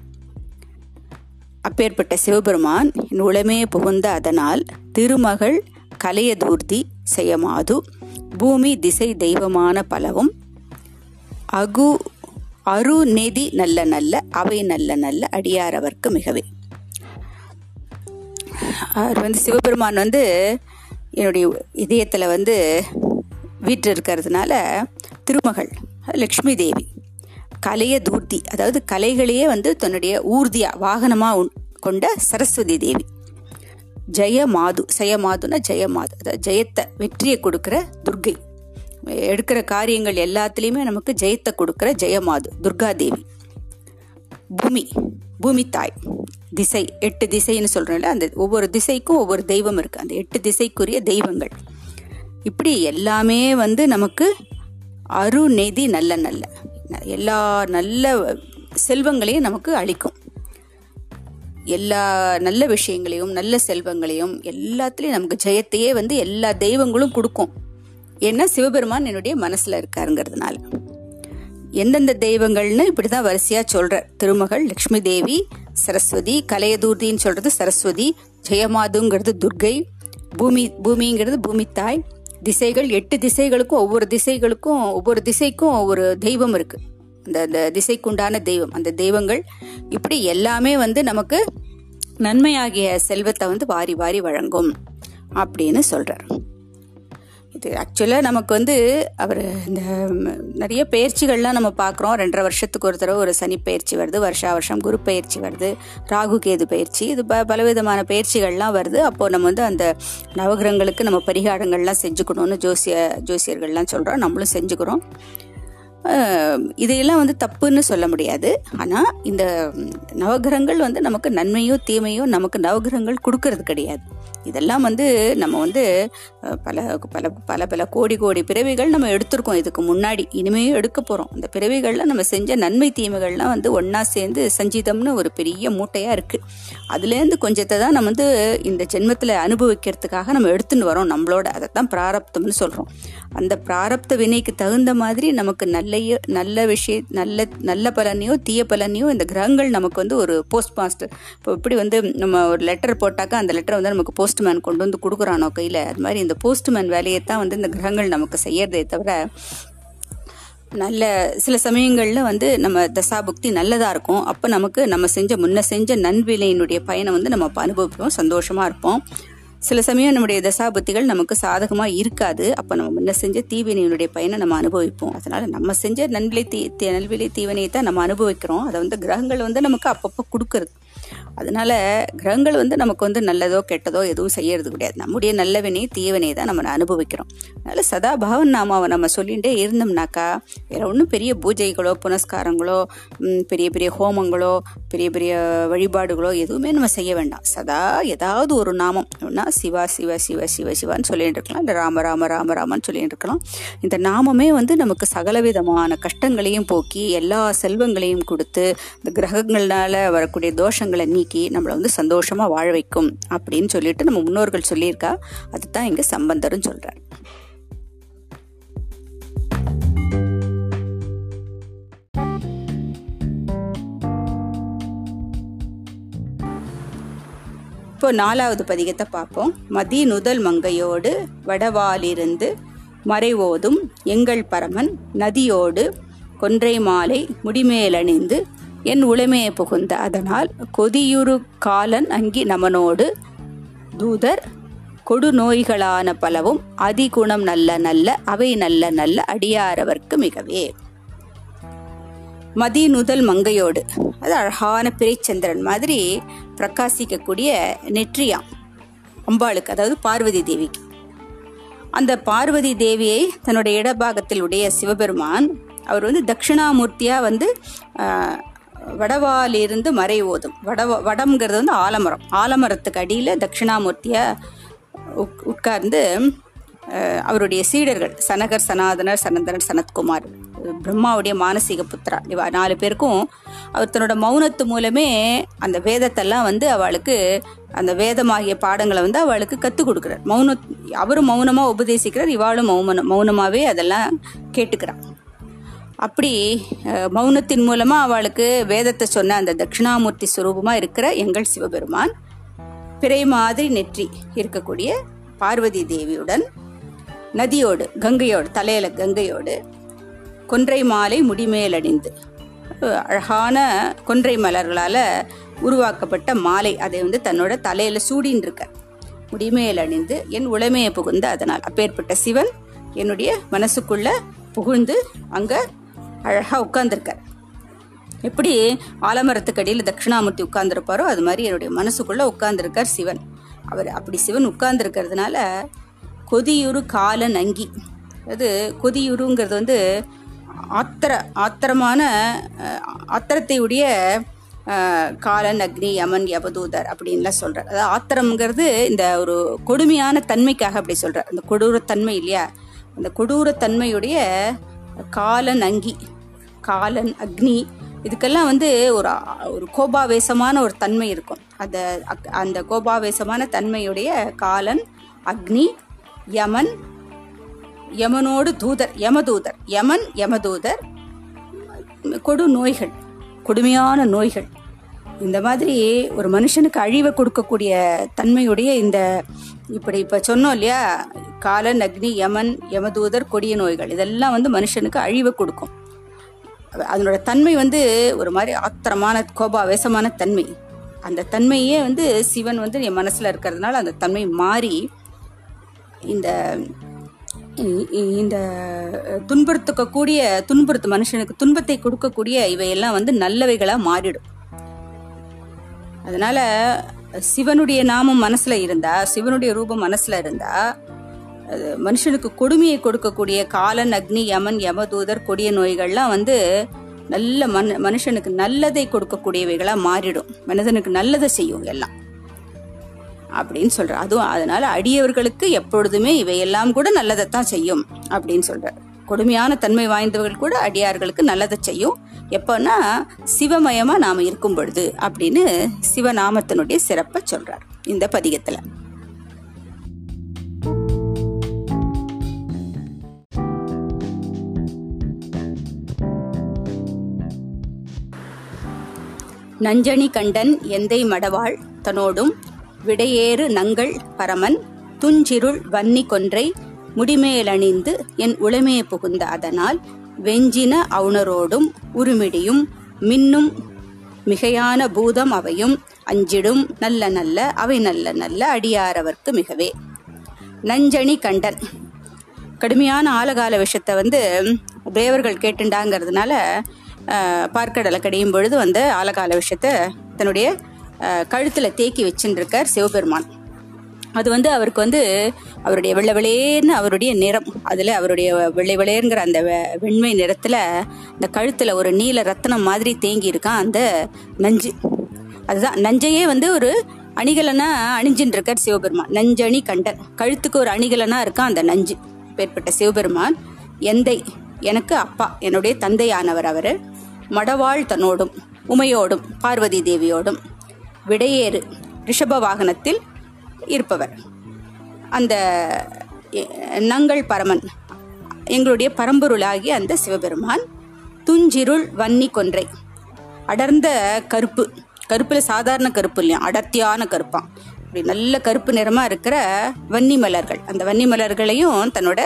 அப்பேற்பட்ட சிவபெருமான் என் உளமே புகுந்த அதனால் திருமகள் கலையதூர்த்தி செய்யமாது பூமி திசை தெய்வமான பலவும் அகு அரு நெதி நல்ல நல்ல அவை நல்ல நல்ல அடியாரவர்க்கு மிகவே. அவர் வந்து சிவபெருமான் வந்து என்னுடைய இதயத்தில் வந்து வீட்டில் இருக்கிறதுனால திருமகள் லக்ஷ்மி தேவி கலைய தூர்த்தி அதாவது கலைகளையே வந்து தன்னுடைய ஊர்தியாக வாகனமாக கொண்ட சரஸ்வதி தேவி. ஜெயமாது ஜெயமாதுன்னா ஜெயமாது. அதாவது ஜெயத்தை வெற்றியை கொடுக்குற துர்கை. எடுக்கிற காரியங்கள் எல்லாத்துலேயுமே நமக்கு ஜெயத்தை கொடுக்குற ஜெயமாது துர்காதேவி. பூமி பூமி தாய். திசை எட்டு திசைன்னு சொல்கிறோம்ல அந்த ஒவ்வொரு திசைக்கும் ஒவ்வொரு தெய்வம் இருக்குது அந்த எட்டு திசைக்குரிய தெய்வங்கள். இப்படி எல்லாமே வந்து நமக்கு அருநெதி நல்ல நல்ல. எல்லா நல்ல செல்வங்களையும் நமக்கு அளிக்கும். எல்லா நல்ல விஷயங்களையும் நல்ல செல்வங்களையும் எல்லாத்துலேயும் நமக்கு ஜெயத்தையே வந்து எல்லா தெய்வங்களும் கொடுக்கும். ஏன்னா சிவபெருமான் என்னுடைய மனசில் இருக்காருங்கிறதுனால. எந்தெந்த தெய்வங்கள்னு இப்படி தான் வரிசையாக சொல்கிற திருமகள் லக்ஷ்மி தேவி சரஸ்வதி கலையதூர்த்தின்னு சொல்கிறது சரஸ்வதி ஜெயமாதுங்கிறது துர்கை பூமி பூமிங்கிறது பூமி தாய் திசைகள் எட்டு திசைகளுக்கும் ஒவ்வொரு திசைகளுக்கும் ஒவ்வொரு திசைக்கும் ஒவ்வொரு தெய்வம் இருக்குது அந்த அந்த திசைக்குண்டான தெய்வம் அந்த தெய்வங்கள் இப்படி எல்லாமே வந்து நமக்கு நன்மையாகிய செல்வத்தை வந்து வாரி வாரி வழங்கும் அப்படின்னு சொல்றார். இது ஆக்சுவலாக நமக்கு வந்து அவர் இந்த நிறைய பயிற்சிகள்லாம் நம்ம பார்க்குறோம். ரெண்டரை வருஷத்துக்கு ஒரு தடவை ஒரு சனி பயிற்சி வருது வருஷா வருஷம் குரு பயிற்சி வருது ராகு கேது பயிற்சி இது ப பலவிதமான பயிற்சிகள்லாம் வருது. அப்போது நம்ம வந்து அந்த நவகிரகங்களுக்கு நம்ம பரிகாரங்கள்லாம் செஞ்சுக்கணும்னு ஜோசிய ஜோசியர்கள்லாம் சொல்கிறோம் நம்மளும் செஞ்சுக்கிறோம். இதையெல்லாம் வந்து தப்புன்னு சொல்ல முடியாது. ஆனால் இந்த நவகிரகங்கள் வந்து நமக்கு நன்மையோ தீமையோ நமக்கு நவகிரகங்கள் கொடுக்கறது கிடையாது. இதெல்லாம் வந்து நம்ம வந்து பல பல பல பல கோடி கோடி பிறவிகள் நம்ம எடுத்திருக்கோம். இதுக்கு முன்னாடி இனிமேயும் எடுக்க போகிறோம் இந்த பிறவிகளில் நம்ம செஞ்ச நன்மை தீமைகள்லாம் வந்து ஒன்றா சேர்ந்து சஞ்சீதம்னு ஒரு பெரிய மூட்டையாக இருக்குது அதுலேருந்து கொஞ்சத்தை தான் நம்ம வந்து இந்த ஜென்மத்தில் அனுபவிக்கிறதுக்காக நம்ம எடுத்துன்னு வரோம். நம்மளோட அதை தான் பிராரப்தம்னு சொல்கிறோம் அந்த பிராரப்த வினைக்கு தகுந்த மாதிரி நமக்கு நல்லையோ நல்ல விஷய நல்ல நல்ல பலனையோ தீய பலனையோ இந்த கிரகங்கள் நமக்கு வந்து ஒரு போஸ்ட் மாஸ்டர் இப்போ இப்படி வந்து நம்ம ஒரு லெட்டர் போட்டாக்கா அந்த லெட்டர் வந்து நமக்கு போஸ்ட் போஸ்ட்மேன் கொண்டு வந்து கொடுக்குறானோ கையில்? அது மாதிரி இந்த போஸ்ட்மேன் வேலையை தான் வந்து இந்த கிரகங்கள் நமக்கு செய்யறதே தவிர நல்ல சில சமயங்களில் வந்து நம்ம தசாபுக்தி நல்லதாக இருக்கும். அப்போ நமக்கு நம்ம செஞ்ச முன்ன செஞ்ச நன்விலையினுடைய பயனை வந்து நம்ம அனுபவிப்போம் சந்தோஷமாக இருப்போம். சில சமயம் நம்முடைய தசாபுத்திகள் நமக்கு சாதகமாக இருக்காது. அப்போ நம்ம முன்ன செஞ்ச தீவினையினுடைய பயனை நம்ம அனுபவிப்போம். அதனால் நம்ம செஞ்ச நன்விலை தீ நல்விலை தீவினையை தான் நம்ம அனுபவிக்கிறோம். அதை வந்து கிரகங்கள் வந்து நமக்கு அப்பப்போ கொடுக்குறது. அதனால கிரகங்கள் வந்து நமக்கு வந்து நல்லதோ கெட்டதோ எதுவும் செய்யறது கிடையாது. நம்முடைய நல்லவனே தீவனே தான் நம்ம அனுபவிக்கிறோம். அதனால சதா பகவன் நாமாவை நம்ம சொல்லிகிட்டே இருந்தோம்னாக்கா வேற ஒன்றும் பெரிய பூஜைகளோ புனஸ்காரங்களோ பெரிய பெரிய ஹோமங்களோ பெரிய பெரிய வழிபாடுகளோ எதுவுமே நம்ம செய்ய வேண்டாம். சதா ஏதாவது ஒரு நாமம். அப்படின்னா சிவா சிவ சிவ சிவ சிவான்னு சொல்லிட்டு இருக்கலாம். இல்லை ராம ராம ராம ராமன்னு சொல்லிட்டு இருக்கலாம். இந்த நாமமே வந்து நமக்கு சகலவிதமான கஷ்டங்களையும் போக்கி எல்லா செல்வங்களையும் கொடுத்து இந்த கிரகங்களால் வரக்கூடிய தோஷங்களை நீ நீக்கி நம்மளை வந்து சந்தோஷமா வாழ வைக்கும் அப்படின்னு சொல்லிட்டு நம்ம முன்னோர்கள் சொல்லியிருக்கா. அதுதான் இங்கே சம்பந்தரும் சொல்கிறார் இப்போ நாலாவது பதிகத்தை பார்ப்போம். மதி நுதல் மங்கையோடு வடவாலிருந்து மறைவோதும் எங்கள் பரமன் நதியோடு கொன்றை மாலை முடிமேலணிந்து என் உளமே புகுந்த அதனால் கொதியுறு காலன் அங்கி நமனோடு. தூதர் கொடு நோய்களான பலவும் அதிகுணம் நல்ல நல்ல அவை நல்ல நல்ல அடியாரவர்க்கு மிகவே. மதி நுதல் மங்கையோடு அது அழகான பிறைச்சந்திரன் மாதிரி பிரகாசிக்கக்கூடிய நெற்றியாம் அம்பாளுக்கு அதாவது பார்வதி தேவிக்கு. அந்த பார்வதி தேவியை தன்னுடைய இடபாகத்தில் உடைய சிவபெருமான் அவர் வந்து தட்சிணாமூர்த்தியாக வந்து வடவாலிருந்து மறை ஓதும் வடவ வடம்ங்கிறது வந்து ஆலமரம். ஆலமரத்துக்கு அடியில் தட்சிணாமூர்த்தியா உட்கார்ந்து அவருடைய சீடர்கள் சனகர் சனாதனர் சனந்தனர் சனத்குமார் பிரம்மாவுடைய மானசீக புத்திரா இவ நாலு பேருக்கும் அவர் தன்னோட மௌனத்து மூலமே அந்த வேதத்தெல்லாம் வந்து அவளுக்கு அந்த வேதமாகிய பாடங்களை வந்து அவளுக்கு கற்றுக் கொடுக்குறார். மௌன அவரும் மௌனமாக உபதேசிக்கிறார் இவாளும் மௌன மௌனமாகவே அதெல்லாம் கேட்டுக்கிறான் அப்படி மௌனத்தின் மூலமாக அவளுக்கு வேதத்தை சொன்ன அந்த தட்சிணாமூர்த்தி சுரூபமாக இருக்கிற எங்கள் சிவபெருமான் பிறை மாதிரி நெற்றி இருக்கக்கூடிய பார்வதி தேவியுடன் நதியோடு கங்கையோடு தலையில கங்கையோடு கொன்றை மாலை முடிமேல் அணிந்து அழகான கொன்றை மலர்களால் உருவாக்கப்பட்ட மாலை. அதை வந்து தன்னோட தலையில சூடின்னு இருக்க. முடிமேல் அணிந்து என் உளமையை புகுந்த அதனால். அப்பேற்பட்ட சிவன் என்னுடைய மனசுக்குள்ள புகுந்து அங்கே அழகாக உட்காந்துருக்கார் எப்படி ஆலமரத்துக்கு அடியில் தட்சிணாமூர்த்தி உட்கார்ந்துருப்பாரோ அது மாதிரி என்னுடைய மனசுக்குள்ளே உட்கார்ந்துருக்கார் சிவன். அவர் அப்படி சிவன் உட்கார்ந்துருக்கிறதுனால கொதியுரு காலன் அங்கி அது கொதியுருங்கிறது வந்து ஆத்திர ஆத்திரமான ஆத்திரத்தையுடைய காலன் அக்னி யமன் யபதூதர் அப்படின்லாம் சொல்கிறார் அதாவது ஆத்திரம்ங்கிறது இந்த ஒரு கொடுமையான தன்மைக்காக அப்படி சொல்கிறார் அந்த கொடூரத்தன்மை இல்லையா? அந்த கொடூரத்தன்மையுடைய காலன் அங்கி காலன் அக்னி இதுக்கெல்லாம் வந்து ஒரு ஒரு கோபாவேசமான ஒரு தன்மை இருக்கும். அந்த அக்- அந்த கோபாவேசமான தன்மையுடைய காலன் அக்னி யமன் யமனோடு தூதர் யமதூதர் யமன் யமதூதர் கொடு நோய்கள் கொடுமையான நோய்கள். இந்த மாதிரி ஒரு மனுஷனுக்கு அழிவை கொடுக்கக்கூடிய தன்மையுடைய இந்த இப்படி இப்போ சொன்னோம் இல்லையா? காலன் அக்னி யமன் யமதூதர் கொடிய நோய்கள். இதெல்லாம் வந்து மனுஷனுக்கு அழிவை கொடுக்கும். அதனோட தன்மை வந்து ஒரு மாதிரி ஆத்திரமான கோபாவேசமான தன்மை. அந்த தன்மையே வந்து சிவன் வந்து என் மனசுல இருக்கிறதுனால அந்த தன்மை மாறி இந்த இந்த துன்புறுத்துக்கக்கூடிய துன்புறுத்து மனுஷனுக்கு துன்பத்தை கொடுக்கக்கூடிய இவையெல்லாம் வந்து நல்லவைகளா மாறிடும். அதனால சிவனுடைய நாமம் மனசுல இருந்தா சிவனுடைய ரூபம் மனசுல இருந்தா மனுஷனுக்கு கொடுமையை கொடுக்கக்கூடிய காலன் அக்னி யமன் யமதூதர் கொடிய நோய்கள்லாம் வந்து நல்ல மன மனுஷனுக்கு நல்லதை கொடுக்கக்கூடியவைகளா மாறிடும். மனிதனுக்கு நல்லதை செய்யும் எல்லாம். அப்படின்னு சொல்ற அதுவும் அதனால அடியவர்களுக்கு எப்பொழுதுமே இவையெல்லாம் கூட நல்லதைத்தான் செய்யும் அப்படின்னு சொல்ற கொடுமையான தன்மை வாய்ந்தவர்கள் கூட அடியார்களுக்கு நல்லதை செய்யும். எப்போன்னா சிவமயமாக நாம் இருக்கும் பொழுது அப்படின்னு சிவநாமத்தினுடைய சிறப்பை சொல்கிறார் இந்த பதிகத்துல. நஞ்சணி கண்டன் எந்தை மடவாள் தனோடும் விடையேறு நங்கள் பரமன் துஞ்சிருள் வன்னி கொன்றை முடிமேலணிந்து என் உளமே புகுந்த அதனால் வெஞ்சின அவுணரோடும் உருமிடியும் மின்னும் மிகையான பூதம் அவையும் அஞ்சிடும் நல்ல நல்ல அவை நல்ல நல்ல அடியாரவர்க்கு மிகவே. நஞ்சணி கண்டன் கடுமையான ஆலகால விஷத்தை வந்து தேவர்கள் கேட்டுண்டாங்கிறதுனால பார்க்கடலை கடியும் பொழுது வந்து ஆலகால விஷத்தை தன்னுடைய கழுத்தில் தேக்கி வச்சுருக்கார் சிவபெருமான். அது வந்து அவருக்கு வந்து அவருடைய வெள்ளை வெளேர்னு அவருடைய நிறம். அதில் அவருடைய வெள்ளை வெளேருங்கிற அந்த வெ- வெண்மை நிறத்தில் அந்த கழுத்தில் ஒரு நீல ரத்தனம் மாதிரி தேங்கி இருக்கான் அந்த நஞ்சு. அதுதான். நஞ்சையே வந்து ஒரு அணிகலனா அணிஞ்சின்னு இருக்கார் சிவபெருமான். நஞ்சணி கண்டன். கழுத்துக்கு ஒரு அணிகலனா இருக்கான் அந்த நஞ்சு. பேர்பட்ட சிவபெருமான். எந்தை. எனக்கு அப்பா. என்னுடைய தந்தையானவர் அவர். மடவாள் தன்னோடும் உமையோடும் பார்வதி தேவியோடும். விடையேறு. ரிஷப வாகனத்தில் இருப்பவர். அந்த நங்கள் பரமன் எங்களுடைய பரம்பொருளாகிய அந்த சிவபெருமான் துஞ்சிருள் வன்னி கொன்றை. அடர்ந்த கருப்பு கருப்பில் சாதாரண கருப்பு இல்லையா? அடர்த்தியான கருப்பான் இப்படி நல்ல கருப்பு நிறமாக இருக்கிற வன்னி மலர்கள். அந்த வன்னி மலர்களையும் தன்னோட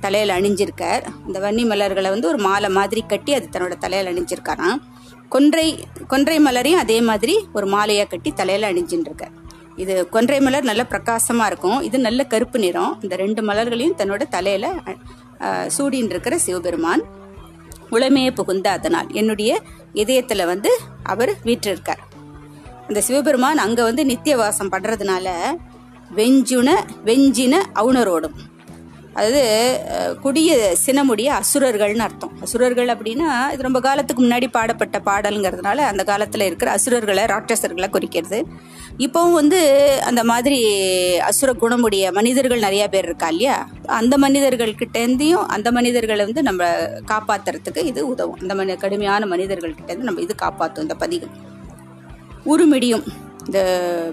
தலையில் அணிஞ்சிருக்கார். அந்த வன்னி மலர்களை வந்து ஒரு மாலை மாதிரி கட்டி அது தன்னோட தலையில் அணிஞ்சிருக்காராம். கொன்றை கொன்றை மலரையும் அதே மாதிரி ஒரு மாலையாக கட்டி தலையில் அணிஞ்சின்னு இருக்கார் இது கொன்றை மலர் நல்ல பிரகாசமாக இருக்கும். இது நல்ல கருப்பு நிறம். இந்த ரெண்டு மலர்களையும் தன்னோட தலையில் அஹ், சூடின்னு இருக்கிற சிவபெருமான் உளமையே புகுந்த அதனால் என்னுடைய இதயத்தில் வந்து அவர் வீற்றிருக்கார். அந்த சிவபெருமான் அங்கே வந்து நித்திய வாசம் பண்ணுறதுனால வெஞ்சுன வெஞ்சின அவுணரோடும் அதாவது குடிய சினமுடைய சினமுடிய அசுரர்கள்னு அர்த்தம். அசுரர்கள் அப்படின்னா இது ரொம்ப காலத்துக்கு முன்னாடி பாடப்பட்ட பாடலுங்கிறதுனால அந்த காலத்தில் இருக்கிற அசுரர்களை ராட்சசர்களை குறிக்கிறது. இப்போவும் வந்து அந்த மாதிரி அசுர குணமுடைய மனிதர்கள் நிறைய பேர் இருக்கா இல்லையா? அந்த மனிதர்கள் அந்த மனிதர்களை வந்து நம்ம காப்பாத்துறதுக்கு இது உதவும். அந்த மனி கடுமையான மனிதர்கள் கிட்டேருந்து நம்ம இது காப்பாற்றும் இந்த பதிகம் உருமிடியும் இந்த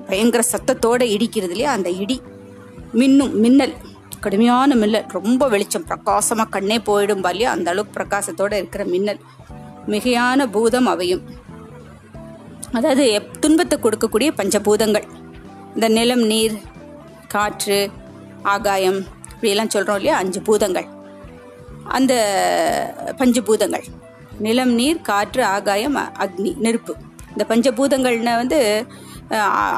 பயங்கர சத்தத்தோடு இடிக்கிறது இல்லையா? அந்த இடி மின்னும் மின்னல். கடுமையான மின்னல் ரொம்ப வெளிச்சம். பிரகாசமா கண்ணே போயிடும் பாலியா அந்த அளவுக்கு பிரகாசத்தோட இருக்கிற மின்னல். மிகையான பூதம் அவையும். அதாவது எப்- துன்பத்தை கொடுக்கக்கூடிய பஞ்சபூதங்கள். இந்த நிலம் நீர் காற்று ஆகாயம் இப்படியெல்லாம் சொல்றோம் இல்லையா? அஞ்சு பூதங்கள். அந்த பஞ்சபூதங்கள். நிலம் நீர் காற்று ஆகாயம் அக்னி நெருப்பு. இந்த பஞ்சபூதங்கள்னா வந்து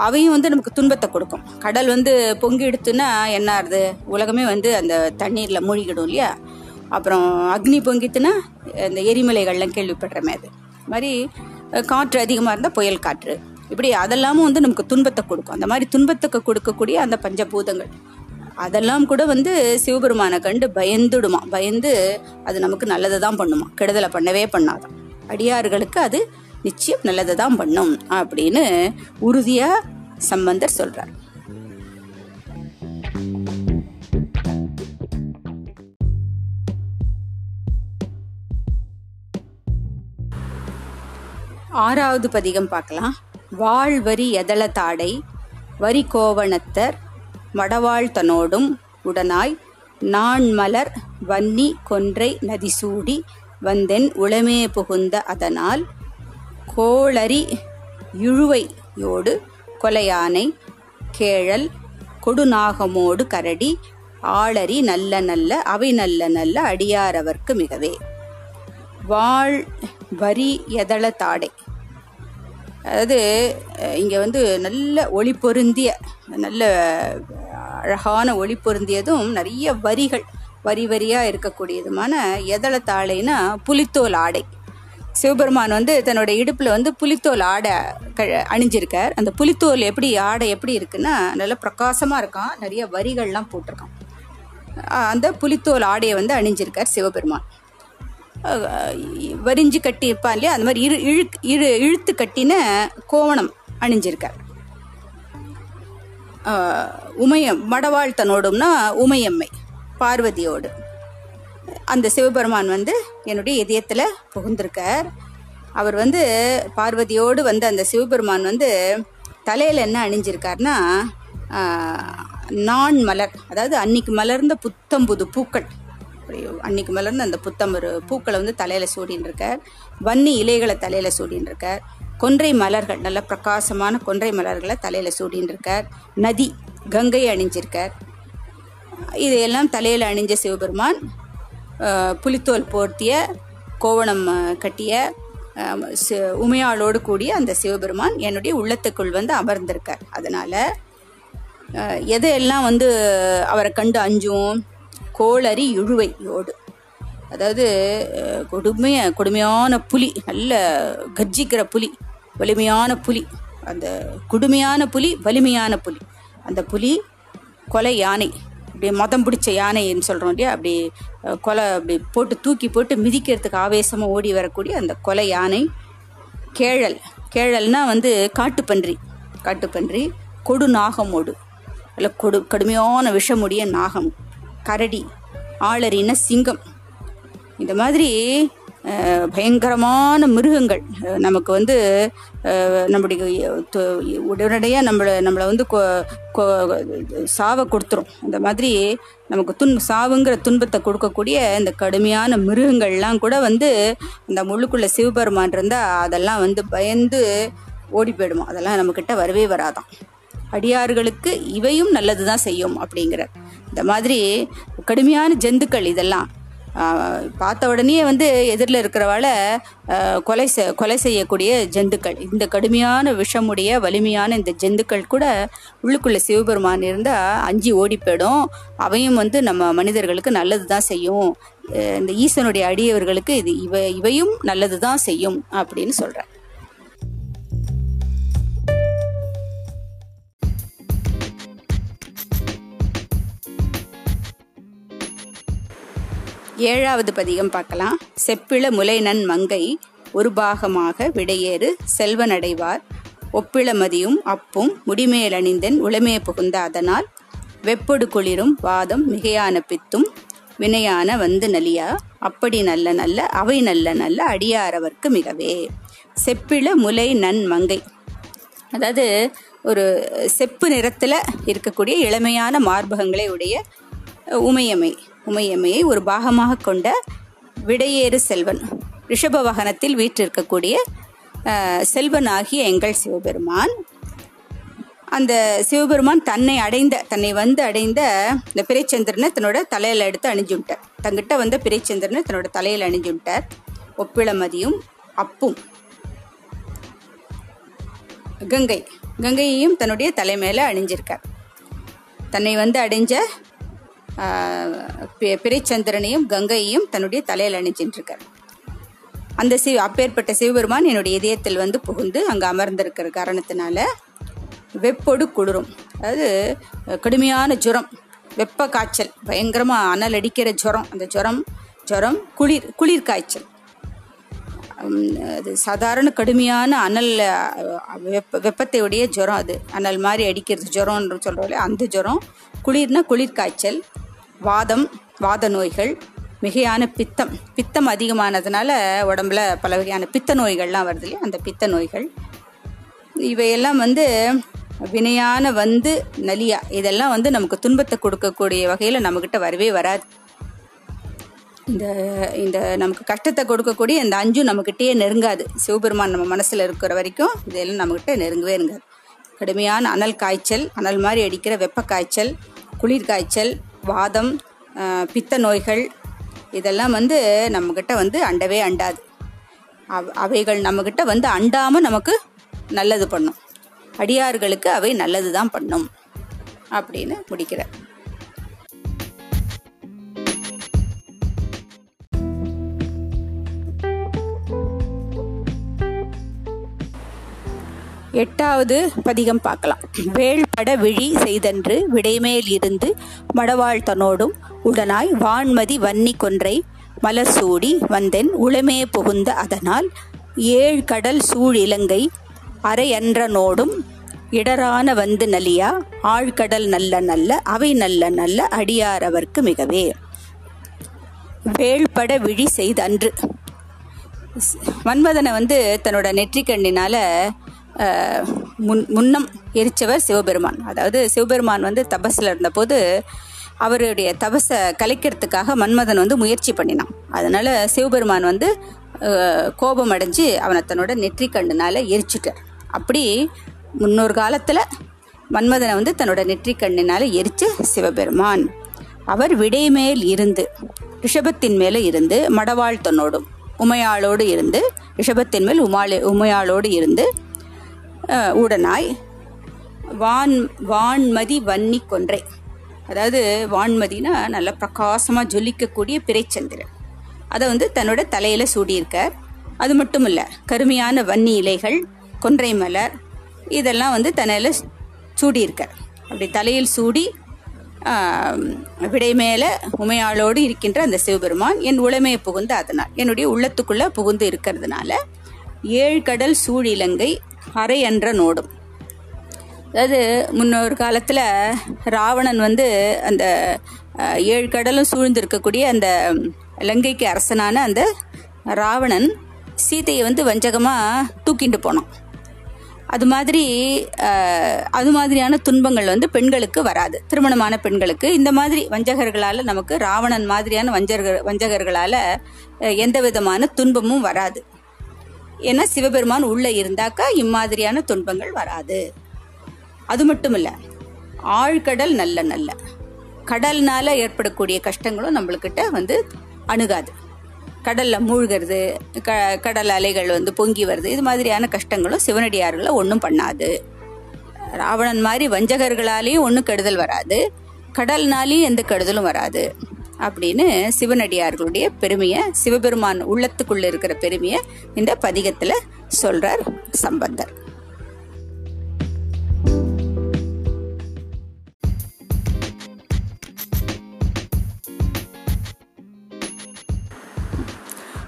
அவையும் வந்து நமக்கு துன்பத்தை கொடுக்கும். கடல் வந்து பொங்கி எடுத்துன்னா என்ன ஆறுது? உலகமே வந்து அந்த தண்ணீர்ல மூழ்கிடும் இல்லையா? அப்புறம் அக்னி பொங்கித்துனா இந்த எரிமலைகள்லாம் கேள்விப்படுறமே அது. மாதிரி காற்று அதிகமாக இருந்தால் புயல் காற்று. இப்படி அதெல்லாமும் வந்து நமக்கு துன்பத்தை கொடுக்கும். அந்த மாதிரி துன்பத்துக்கு கொடுக்கக்கூடிய அந்த பஞ்சபூதங்கள். அதெல்லாம் கூட வந்து சிவபெருமானை கண்டு பயந்துடுமா. பயந்து அது நமக்கு நல்லதை தான் பண்ணுமா. கெடுதலை பண்ணவே பண்ணாதான். அடியார்களுக்கு அது நிச்சயம் நல்லதை தான் பண்ணும் அப்படின்னு உறுதியா சம்பந்தர் சொல்றார். ஆறாவது பதிகம் பார்க்கலாம். வாழ்வரி எதள தாடை வரி கோவணத்தர் மடவாழ்த்தனோடும் உடனாய் நான் மலர் வன்னி கொன்றை நதிசூடி வந்தென் உளமே புகுந்த அதனால் கோளரி இழுவையோடு கொலையானை கேழல் கொடுநாகமோடு கரடி ஆளரி நல்ல நல்ல அவை நல்ல நல்ல அடியாரவர்க்கு மிகவே. வாழ் வரி எதள தாடை. அதாவது இங்கே வந்து நல்ல ஒளி பொருந்திய நல்ல அழகான ஒளி பொருந்தியதும் நிறைய வரிகள் வரி வரியாக இருக்கக்கூடியதுமான எதள தாழைனா புலித்தோல் ஆடை. சிவபெருமான் வந்து தன்னோட இடுப்பில் வந்து புலித்தோல் ஆடை க அணிஞ்சிருக்கார். அந்த புலித்தோல் எப்படி ஆடை எப்படி இருக்குன்னா நல்லா பிரகாசமாக இருக்கான். நிறைய வரிகள்லாம் போட்டிருக்கான். அந்த புலித்தோல் ஆடையை வந்து அணிஞ்சிருக்கார் சிவபெருமான். வரிஞ்சு வரிஞ்சு கட்டியிருப்பான் இல்லையா? அந்த மாதிரி இரு இழு இழு இழுத்து கட்டின கோவணம் அணிஞ்சிருக்கார். உமையம் மடவாள் தன்னோடும்னா உமையம்மை பார்வதியோடு. அந்த சிவபெருமான் வந்து என்னுடைய இதயத்தில் புகுந்திருக்கார். அவர் வந்து பார்வதியோடு வந்து அந்த சிவபெருமான் வந்து தலையில் என்ன அணிஞ்சிருக்காருன்னா நான் மலர் அதாவது அன்னைக்கு மலர்ந்த புத்தம்புது பூக்கள். அன்னைக்கு மலர்ந்த அந்த புத்தம்பரு பூக்களை வந்து தலையில் சூடின்னு இருக்கார் வன்னி இலைகளை தலையில் சூடின்னு இருக்கார் கொன்றை மலர்கள் நல்ல பிரகாசமான கொன்றை மலர்களை தலையில் சூடின்னு இருக்கார் நதி கங்கை அணிஞ்சிருக்கார். இதையெல்லாம் தலையில் அணிஞ்ச சிவபெருமான் புலித்தோல் போர்த்திய கோவணம் கட்டிய உமையாளோடு கூடிய அந்த சிவபெருமான் என்னுடைய உள்ளத்துக்குள் வந்து அமர்ந்திருக்கார். அதனால் எதையெல்லாம் வந்து அவரை கண்டு அஞ்சும் கோளரி இழுவையோடு. அதாவது கொடுமைய கொடுமையான புலி நல்ல கர்ஜிக்கிற புலி வலிமையான புலி அந்த கொடுமையான புலி வலிமையான புலி. அந்த புலி கொலை யானை. அப்படியே மதம் பிடிச்ச யானைன்னு சொல்கிறோம் இல்லையா? அப்படி கொலை அப்படி போட்டு தூக்கி போட்டு மிதிக்கிறதுக்கு ஆவேசமாக ஓடி வரக்கூடிய அந்த கொலை யானை கேழல். கேழல்னா வந்து காட்டுப்பன்றி. காட்டுப்பன்றி கொடு நாகமோடு. அல்ல கொடு கடுமையான விஷமுடைய நாகம். கரடி ஆளறின சிங்கம். இந்த மாதிரி பயங்கரமான மிருகங்கள். நமக்கு வந்து நம்முடைய உடனடியாக நம்மளை நம்மளை வந்து கொ- சாவை கொடுத்துரும். அந்த மாதிரி நமக்கு துன் சாவுங்கிற துன்பத்தை கொடுக்கக்கூடிய இந்த கடுமையான மிருகங்கள்லாம் கூட வந்து இந்த முள்ளுக்குள்ள சிவபெருமான் இருந்தால் அதெல்லாம் வந்து பயந்து ஓடி போயிடுமா. அதெல்லாம் நம்மக்கிட்ட வரவே வராதாம். அடியார்களுக்கு இவையும் நல்லது தான் செய்யும் அப்படிங்கிறார். இந்த மாதிரி கடுமையான ஜந்துக்கள் இதெல்லாம். பார்த்த உடனே வந்து எதிரில் இருக்கிறவால கொலை செ கொலை செய்யக்கூடிய ஜந்துக்கள். இந்த கடுமையான விஷமுடைய வலிமையான இந்த ஜந்துக்கள் கூட உள்ளுக்குள்ள சிவபெருமான் இருந்தால் அஞ்சு ஓடி போயிடும். அவையும் வந்து நம்ம மனிதர்களுக்கு நல்லது தான் செய்யும் இந்த ஈசனுடைய அடியவர்களுக்கு இது இவ இவையும் நல்லது தான் செய்யும் அப்படின்னு சொல்கிறேன் ஏழாவது பதிகம் பார்க்கலாம். செப்பிள முலைநன் மங்கை ஒரு பாகமாக விடையேறு செல்வனடைவார். ஒப்பிள மதியும் அப்பும் முடிமேலணிந்தன் உளமே புகுந்த அதனால். வெப்பொடு குளிரும் வாதம் மிகையான பித்தும் வினையான வந்து நலியா. அப்படி நல்ல நல்ல அவை நல்ல நல்ல அடியாரவர்க்கு மிகவே. செப்பிள முலை நன் மங்கை. அதாவது ஒரு செப்பு நிறத்தில் இருக்கக்கூடிய இளமையான மார்பகங்களை உடைய உமையமை. உமையம்மையை ஒரு பாகமாக கொண்ட விடையேறு செல்வன். ரிஷப வாகனத்தில் வீற்றிருக்கக்கூடிய செல்வன் ஆகிய எங்கள் சிவபெருமான். அந்த சிவபெருமான் தன்னை அடைந்த தன்னை வந்து அடைந்த இந்த பிறைச்சந்திரனை தன்னோட தலையில் எடுத்து அணிஞ்சுட்டார் தங்கிட்ட வந்த பிறைச்சந்திரனை தன்னோட தலையில் அணிஞ்சுட்டார் ஒப்பிளமதியும் அப்பும். கங்கை. கங்கையையும் தன்னுடைய தலை மேலே அணிஞ்சிருக்கார். தன்னை வந்து அடைஞ்ச பிறைச்சந்திரனையும் கங்கையையும் தன்னுடைய தலையில் அணிஞ்சின்றிருக்கார். அந்த சிவ அப்பேற்பட்ட சிவபெருமான் என்னுடைய இதயத்தில் வந்து புகுந்து அங்கே அமர்ந்திருக்கிற காரணத்தினால வெப்பொடு குளிரும். அதாவது கடுமையான ஜுரம் வெப்ப காய்ச்சல் பயங்கரமாக அனல் அடிக்கிற ஜுரம் அந்த ஜுரம் ஜுரம் குளிர் குளிர் காய்ச்சல். அது சாதாரண கடுமையான அனல் வெப்ப வெப்பத்தையுடைய ஜுரம் அது. அனல் மாதிரி அடிக்கிறது ஜுரம்னு சொல்கிறோம்ல அந்த ஜுரம். குளிர்னா குளிர் காய்ச்சல் வாதம் வாத நோய்கள் மிகையான பித்தம். பித்தம் அதிகமானதுனால உடம்புல பல வகையான பித்த நோய்கள்லாம் வருது இல்லையா? அந்த பித்த நோய்கள். இவையெல்லாம் வந்து வினையான வந்து நலியா. இதெல்லாம் வந்து நமக்கு துன்பத்தை கொடுக்கக்கூடிய வகையில் நம்மக்கிட்ட வரவே வராது. இந்த இந்த நமக்கு கஷ்டத்தை கொடுக்கக்கூடிய இந்த அஞ்சும் நம்மக்கிட்டே நெருங்காது. சிவபெருமான் நம்ம மனசில் இருக்கிற வரைக்கும் இதெல்லாம் நம்மக்கிட்ட நெருங்கவே நெருங்காது. கடுமையான அனல் காய்ச்சல் அனல் மாதிரி அடிக்கிற வெப்ப காய்ச்சல் குளிர் காய்ச்சல் வாதம் பித்த நோய்கள் இதெல்லாம் வந்து நம்மக்கிட்ட வந்து அண்டவே அண்டாது. அவ- அவைகள் நம்மக்கிட்ட வந்து அண்டாமல் நமக்கு நல்லது பண்ணும். அடியார்களுக்கு அவை நல்லது தான் பண்ணும். அப்படின்னு முடிக்கிறார் எட்டாவது பதிகம் பார்க்கலாம். வேள்பட விழி செய்தன்று விடைமேல் இருந்து மடவாள் தன்னோடும் உடனாய் வான்மதி வன்னி கொன்றை மலர் சூடி வந்தென் உளமே புகுந்த அதனால் ஏழ் கடல் சூழ் இலங்கை அரையன்றனோடும் இடரான வந்து நலியா ஆழ்கடல் நல்ல நல்ல அவை நல்ல நல்ல அடியார் அவர்க்கு மிகவே. வேள்பட விழி செய்தன்று. மன்மதனை வந்து தன்னோட நெற்றிக்கண்ணினால முன் முன்னம் எரிச்சவர் சிவபெருமான். அதாவது சிவபெருமான் வந்து தபஸில் இருந்தபோது அவருடைய தபஸை கலைக்கிறதுக்காக மன்மதன் வந்து முயற்சி பண்ணினான். அதனால சிவபெருமான் வந்து கோபம் அடைஞ்சு அவனை தன்னோட நெற்றிக்கண்ணினால எரிச்சிட்டார். அப்படி முன்னொரு காலத்தில் மன்மதனை வந்து தன்னோட நெற்றிக்கண்ணினால எரிச்சு சிவபெருமான். அவர் விடைமேல் இருந்து ரிஷபத்தின் மேலே இருந்து மடவாள் தன்னோடும் உமையாளோடு இருந்து ரிஷபத்தின் மேல் உமாளே உமையாளோடு இருந்து உடனாய் வான் வான்மதி வன்னி கொன்றை. அதாவது வான்மதினா நல்ல பிரகாசமாக ஜொலிக்கக்கூடிய பிறைச்சந்திரன். அதை வந்து தன்னோட தலையில் சூடியிருக்கார். அது மட்டும் இல்லை கருமையான வன்னி இலைகள் கொன்றை மலர் இதெல்லாம் வந்து தன்னையில் சூடியிருக்கார். அப்படி தலையில் சூடி விடை மேலே உமையாளோடு இருக்கின்ற அந்த சிவபெருமான் என் உளமையை புகுந்து அதனால் என்னுடைய உள்ளத்துக்குள்ளே புகுந்து இருக்கிறதுனால ஏழு கடல் சூழ் இலங்கை அரை என்ற நோடும். அதாவது முன்னொரு காலத்தில் ராவணன் வந்து அந்த ஏழு கடலும் சூழ்ந்திருக்கக்கூடிய அந்த லங்கைக்கு அரசனான அந்த ராவணன் சீதையை வந்து வஞ்சகமாக தூக்கிட்டு போனான். அது மாதிரி அது மாதிரியான துன்பங்கள் வந்து பெண்களுக்கு வராது. திருமணமான பெண்களுக்கு இந்த மாதிரி வஞ்சகர்களால் நமக்கு ராவணன் மாதிரியான வஞ்சகர் வஞ்சகர்களால் எந்த விதமான துன்பமும் வராது. ஏன்னா சிவபெருமான் உள்ளே இருந்தாக்கா இம்மாதிரியான துன்பங்கள் வராது. அது மட்டும் இல்லை ஆழ்கடல் நல்ல நல்ல. கடல்னால ஏற்படக்கூடிய கஷ்டங்களும் நம்மளுக்கிட்ட வந்து அணுகாது. கடல்ல மூழ்கிறது க கடல் அலைகள் வந்து பொங்கி வருது இது மாதிரியான கஷ்டங்களும் சிவனடியார்களை ஒன்றும் பண்ணாது. ராவணன் மாதிரி வஞ்சகர்களாலேயும் ஒன்றும் கெடுதல் வராது. கடல்னாலேயும் எந்த கெடுதலும் வராது. அப்படின்னு சிவனடியார்களுடைய பெருமையை சிவபெருமான் உள்ளத்துக்குள்ள இருக்கிற பெருமையை இந்த பதிகத்தில் சொல்றார் சம்பந்தர்.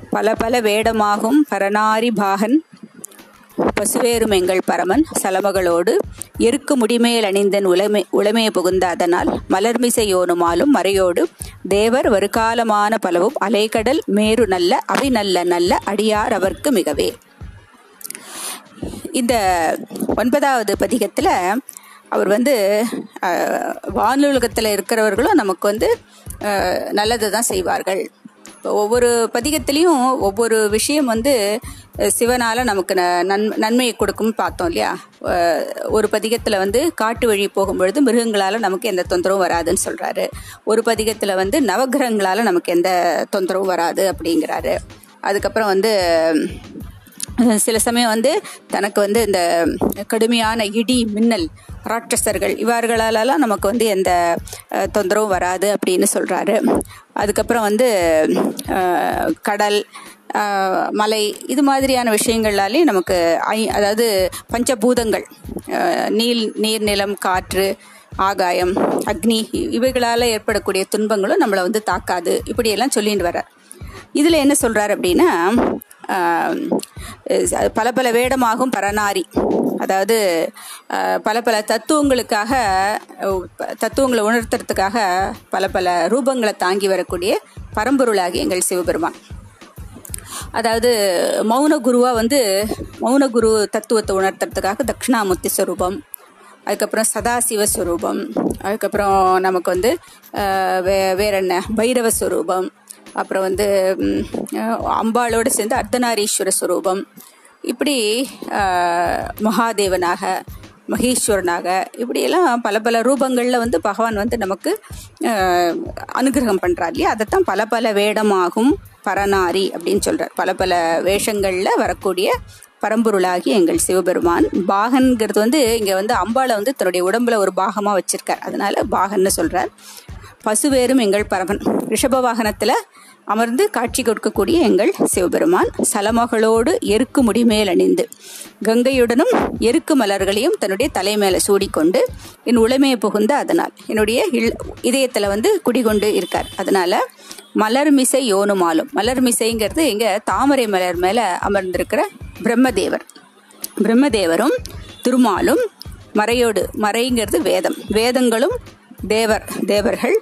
பல பல வேடமாகும் பரனாரி பாகன் பசுவேறும் எங்கள் பரமன் சலமகளோடு எருக்கு முடிமேல் அணிந்தன் உளமே உளமே புகுந்த அதனால் மலர்மிசை யோனுமாலும் மறையோடு தேவர் வருகாலமான பலவும் அலைகடல் மேரு நல்ல அவை நல்ல நல்ல அடியார் அவர்க்கு மிகவே. இந்த ஒன்பதாவது பதிகத்தில் அவர் வந்து வானுலகத்தில் இருக்கிறவர்களும் நமக்கு வந்து நல்லது தான் செய்வார்கள். ஒவ்வொரு பதிகத்திலையும் ஒவ்வொரு விஷயம் வந்து சிவனால் நமக்கு ந- நன் நன்மையை கொடுக்கும்னு பார்த்தோம் இல்லையா? ஒரு பதிகத்தில் வந்து காட்டு வழி போகும்பொழுது மிருகங்களால் நமக்கு எந்த தொந்தரவும் வராதுன்னு சொல்கிறாரு ஒரு பதிகத்தில் வந்து நவகிரகங்களால் நமக்கு எந்த தொந்தரவும் வராது அப்படிங்கிறாரு. அதுக்கப்புறம் வந்து சில சமயம் வந்து தனக்கு வந்து இந்த கடுமையான இடி மின்னல் ராட்சசர்கள் இவர்களாலலாம் நமக்கு வந்து எந்த தொந்தரவும் வராது அப்படின்னு சொல்கிறாரு அதுக்கப்புறம் வந்து கடல் மலை இது மாதிரியான விஷயங்களாலேயும் நமக்கு ஐ அதாவது பஞ்சபூதங்கள் நீல் நீர் நிலம் காற்று ஆகாயம் அக்னி இவைகளால் ஏற்படக்கூடிய துன்பங்களும் நம்மளை வந்து தாக்காது. இப்படியெல்லாம் சொல்லிட்டு வர்றார். இதில் என்ன சொல்கிறார் அப்படின்னா பல பல வேடமாகும் பரநாரி. அதாவது பல பல தத்துவங்களுக்காக தத்துவங்களை உணர்த்துறதுக்காக பல பல ரூபங்களை தாங்கி வரக்கூடிய பரம்பொருளாகி எங்கள் சிவபெருமான். அதாவது மௌன குருவாக வந்து மௌன குரு தத்துவத்தை உணர்த்துறதுக்காக தட்சிணாமூர்த்தி ஸ்வரூபம் அதுக்கப்புறம் சதாசிவ ஸ்வரூபம் அதுக்கப்புறம் நமக்கு வந்து வே வேற என்ன பைரவ ஸ்வரூபம் அப்புறம் வந்து அம்பாளோடு சேர்ந்து அர்த்தநாரீஸ்வர ஸ்வரூபம் இப்படி மகாதேவனாக மகேஸ்வரனாக இப்படியெல்லாம் பல பல ரூபங்களில் வந்து பகவான் வந்து நமக்கு அனுகிரகம் பண்ணுறார் இல்லையா? அதைத்தான் பல பல வேடமாகும் பரநாரி அப்படின்னு சொல்கிறார் பல பல வேஷங்களில் வரக்கூடிய பரம்பொருளாகி எங்கள் சிவபெருமான். பாகன்கிறது வந்து இங்கே வந்து அம்பாளை வந்து தன்னுடைய உடம்புல ஒரு பாகமாக வச்சுருக்கார். அதனால பாகன்னு சொல்கிறார் பசுவேரும் எங்கள் பரமன் ரிஷப வாகனத்தில் அமர்ந்து காட்சி கொடுக்கக்கூடிய எங்கள் சிவபெருமான். சலமகளோடு எருக்கு முடிமேல் அணிந்து கங்கையுடனும் எருக்கு மலர்களையும் தன்னுடைய தலை மேலே சூடிக்கொண்டு என் உளமையை புகுந்த அதனால் என்னுடைய இல் இதயத்தில் வந்து குடிகொண்டு இருக்கார். அதனால் மலர்மிசை யோனுமாலும் மலர்மிசைங்கிறது எங்கள் தாமரை மலர் மேலே அமர்ந்திருக்கிற பிரம்மதேவர். பிரம்மதேவரும் திருமாலும் மறையோடு மறைங்கிறது வேதம். வேதங்களும் தேவர் தேவர்கள்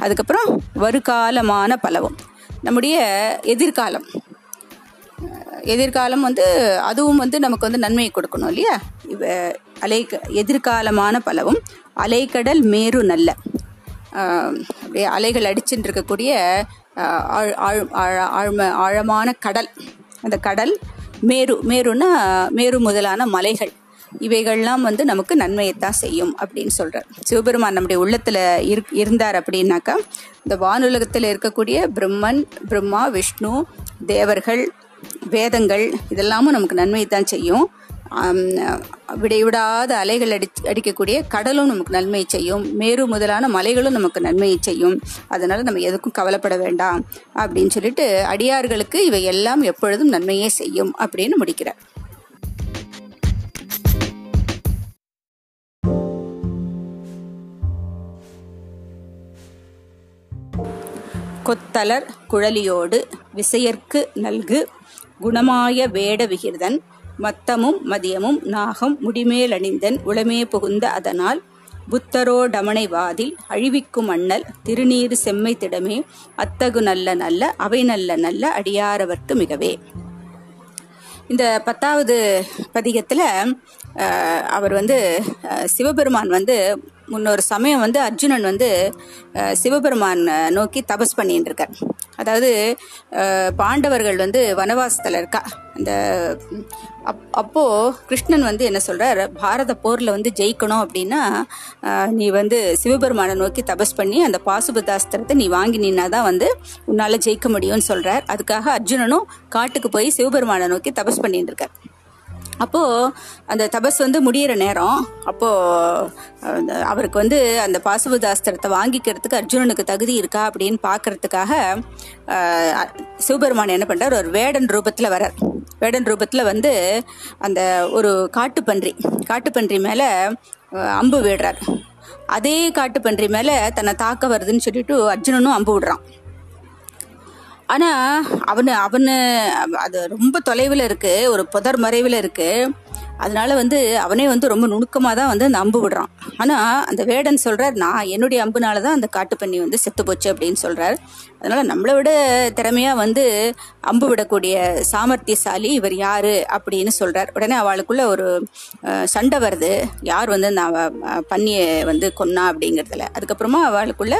அதுக்கப்புறம் வருகாலமான பலவும். நம்முடைய எதிர்காலம். எதிர்காலம் வந்து அதுவும் வந்து நமக்கு வந்து நன்மையை கொடுக்கணும் இல்லையா? இவ அலை எதிர்காலமான பலவும். அலைக்கடல் மேரு நல்ல. அப்படியே அலைகள் அடிச்சுட்டு இருக்கக்கூடிய ஆழ் ஆழ் ஆழ்ம ஆழமான கடல். அந்த கடல் மேரு மேருன்னா மேரு முதலான மலைகள். இவைகள்லாம் வந்து நமக்கு நன்மையைத்தான் செய்யும் அப்படின்னு சொல்கிறார் சிவபெருமான் நம்முடைய உள்ளத்தில் இரு இருந்தார் அப்படின்னாக்கா இந்த வானுலகத்தில் இருக்கக்கூடிய பிரம்மன் பிரம்மா விஷ்ணு தேவர்கள் வேதங்கள் இதெல்லாமும் நமக்கு நன்மையை தான் செய்யும் விடைவிடாத அலைகள் அடி அடிக்கக்கூடிய கடலும் நமக்கு நன்மை செய்யும். மேரு முதலான மலைகளும் நமக்கு நன்மையை செய்யும். அதனால நம்ம எதுக்கும் கவலைப்பட வேண்டாம் அப்படின்னு சொல்லிட்டு அடியார்களுக்கு இவை எல்லாம் எப்பொழுதும் நன்மையே செய்யும் அப்படின்னு முடிக்கிறார். தளர் குழலியோடு விசையர்க்கு நல்கு குணமாய வேட விகிர்தன் மத்தமும் மதியமும் நாகம் முடிமேலணிந்தன் உளமே புகுந்த அதனால் புத்தரோ டமனை வாதில் அழிவிக்கும் அண்ணல் திருநீர் செம்மை திடமே அத்தகு நல்ல நல்ல அவை நல்ல நல்ல அடியாரவர்க்கு மிகவே. இந்த பத்தாவது பதிகத்தில் அவர் வந்து சிவபெருமான் வந்து முன்னொரு சமயம் வந்து அர்ஜுனன் வந்து சிவபெருமான் நோக்கி தபஸ் பண்ணிட்டு இருக்கார் அதாவது பாண்டவர்கள் வந்து வனவாசத்தில் இருக்கா அந்த அப் அப்போது கிருஷ்ணன் வந்து என்ன சொல்கிறார் பாரத போரில் வந்து ஜெயிக்கணும் அப்படின்னா நீ வந்து சிவபெருமானை நோக்கி தபஸ் பண்ணி அந்த பாசுபதாஸ்திரத்தை நீ வாங்கி நின்னா தான் வந்து உன்னால் ஜெயிக்க முடியும்னு சொல்கிறார் அதுக்காக அர்ஜுனனும் காட்டுக்கு போய் சிவபெருமானை நோக்கி தபஸ் பண்ணிட்டு இருக்கார் அப்போது அந்த தபஸ் வந்து முடியிற நேரம் அப்போது அவருக்கு வந்து அந்த பாசுபதாஸ்திரத்தை வாங்கிக்கிறதுக்கு அர்ஜுனனுக்கு தகுதி இருக்கா அப்படின்னு பார்க்கறதுக்காக சிவபெருமான் என்ன பண்ணுறார் ஒரு வேடன் ரூபத்தில் வரார் வேடன் ரூபத்தில் வந்து அந்த ஒரு காட்டுப்பன்றி காட்டுப்பன்றி மேலே அம்பு விடுறார். அதே காட்டுப்பன்றி மேலே தன்னை தாக்க வருதுன்னு சொல்லிட்டு அர்ஜுனனும் அம்பு விடுறான். ஆனால் அவனு அவனு அது ரொம்ப தொலைவில் இருக்குது ஒரு புதர் மறைவில் இருக்குது அதனால வந்து அவனே வந்து ரொம்ப நுணுக்கமாக தான் வந்து அந்த அம்பு விடுறான். ஆனால் அந்த வேடன் சொல்கிறார் நான் என்னுடைய அம்புனால தான் அந்த காட்டுப்பண்ணி வந்து செத்து போச்சு அப்படின்னு சொல்கிறார் அதனால் நம்மளை விட திறமையாக வந்து அம்பு விடக்கூடிய சாமர்த்தியசாலி இவர் யார் அப்படின்னு சொல்கிறார் உடனே அவளுக்குள்ள ஒரு சண்டை வருது. யார் வந்து நான் பன்னியை வந்து கொன்னா? அப்படிங்கிறதுல. அதுக்கப்புறமா அவளுக்குள்ள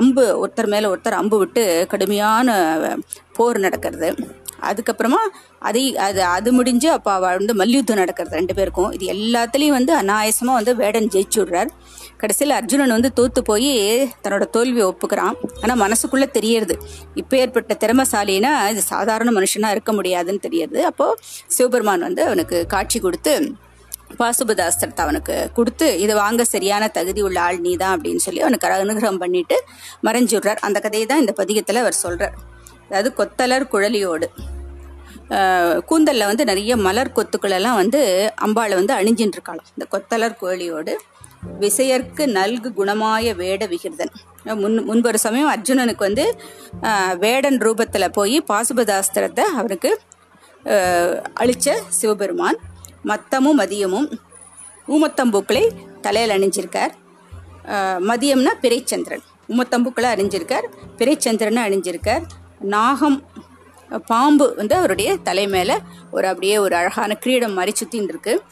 அம்பு ஒருத்தர் மேலே ஒருத்தர் அம்பு விட்டு கடுமையான போர் நடக்கிறது. அதுக்கப்புறமா அதை அது அது முடிஞ்சு அப்போ அவள் வந்து மல்யுத்தம் நடக்கிறது ரெண்டு பேருக்கும். இது எல்லாத்துலேயும் வந்து அனாயசமாக வந்து வேடன் ஜெயிச்சு விடுறார். கடைசியில் அர்ஜுனன் வந்து தோத்து போய் தன்னோட தோல்வியை ஒப்புக்கிறான். ஆனால் மனசுக்குள்ளே தெரியறது. இப்போ ஏற்பட்ட திறமசாலினா இது சாதாரண மனுஷனாக இருக்க முடியாதுன்னு தெரியறது. அப்போது சிவபெருமான் வந்து அவனுக்கு காட்சி கொடுத்து பாசுபதாஸ்திரத்தை அவனுக்கு கொடுத்து இதை வாங்க சரியான தகுதி உள்ள ஆள் நீ தான் அப்படின்னு சொல்லி அவனுக்கு அனுகிரகம் பண்ணிட்டு மறைஞ்சு விடுறார். அந்த கதையை தான் இந்த பதிகத்தில் அவர் சொல்கிறார் அதாவது கொத்தலர் குழலியோடு. கூந்தலில் வந்து நிறைய மலர் கொத்துக்கள் எல்லாம் வந்து அம்பாளை வந்து அணிஞ்சின்னு இருக்காளாம் இந்த கொத்தலர் குழலியோடு விசையர்க்கு நல்கு குணமாய வேட விகிர்தன். முன் முன்பொரு சமயம் அர்ஜுனனுக்கு வந்து வேடன் ரூபத்தில் போய் பாசுபதாஸ்திரத்தை அவனுக்கு அழிச்ச சிவபெருமான் மத்தமும் மதியமும் ஊமத்தம்பூக்களை தலையில் அணிஞ்சிருக்கார். மதியம்னா பிறைச்சந்திரன். உமத்தம்புக்களை அணிஞ்சிருக்கார். பிறைச்சந்திரனை அணிஞ்சிருக்கார். நாகம் பாம்பு வந்து அவருடைய தலை மேலே ஒரு அப்படியே ஒரு அழகான கிரீடம் மாதிரி சுத்தின்னு இருக்கு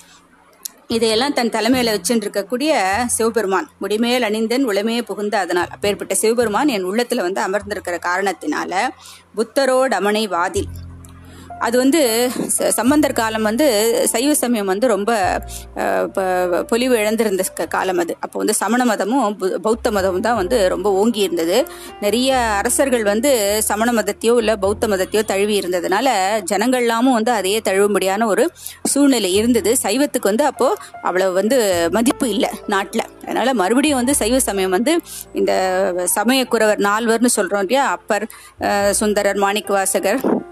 இதையெல்லாம் தன் தலைமையில வச்சுருக்கக்கூடிய சிவபெருமான் முடிமேல் அணிந்தன் உளமையே புகுந்த அதனால். அப்பேற்பட்ட சிவபெருமான் என் உள்ளத்துல வந்து அமர்ந்திருக்கிற காரணத்தினால புத்தரோடமனை வாதில். அது வந்து ச- சம்பந்தர் காலம் வந்து சைவ சமயம் வந்து ரொம்ப ப- பொலிவு இழந்திருந்த காலம் அது. அப்போ வந்து சமண மதமும் பு- பௌத்த மதமும் தான் வந்து ரொம்ப ஓங்கி இருந்தது. நிறைய அரசர்கள் வந்து சமண மதத்தையோ இல்லை பௌத்த மதத்தையோ தழுவி இருந்ததுனால ஜனங்கள்லாமும் வந்து அதையே தழுவும்படியான ஒரு சூழ்நிலை இருந்தது. சைவத்துக்கு வந்து அப்போ அவ்வளவு வந்து மதிப்பு இல்லை நாட்டில். அதனால மறுபடியும் வந்து சைவ சமயம் வந்து இந்த சமயக்குறவர் நால்வர்னு சொல்றோம் இல்லையா? அப்பர் சுந்தரர் மாணிக்கவாசகர் வாசகர்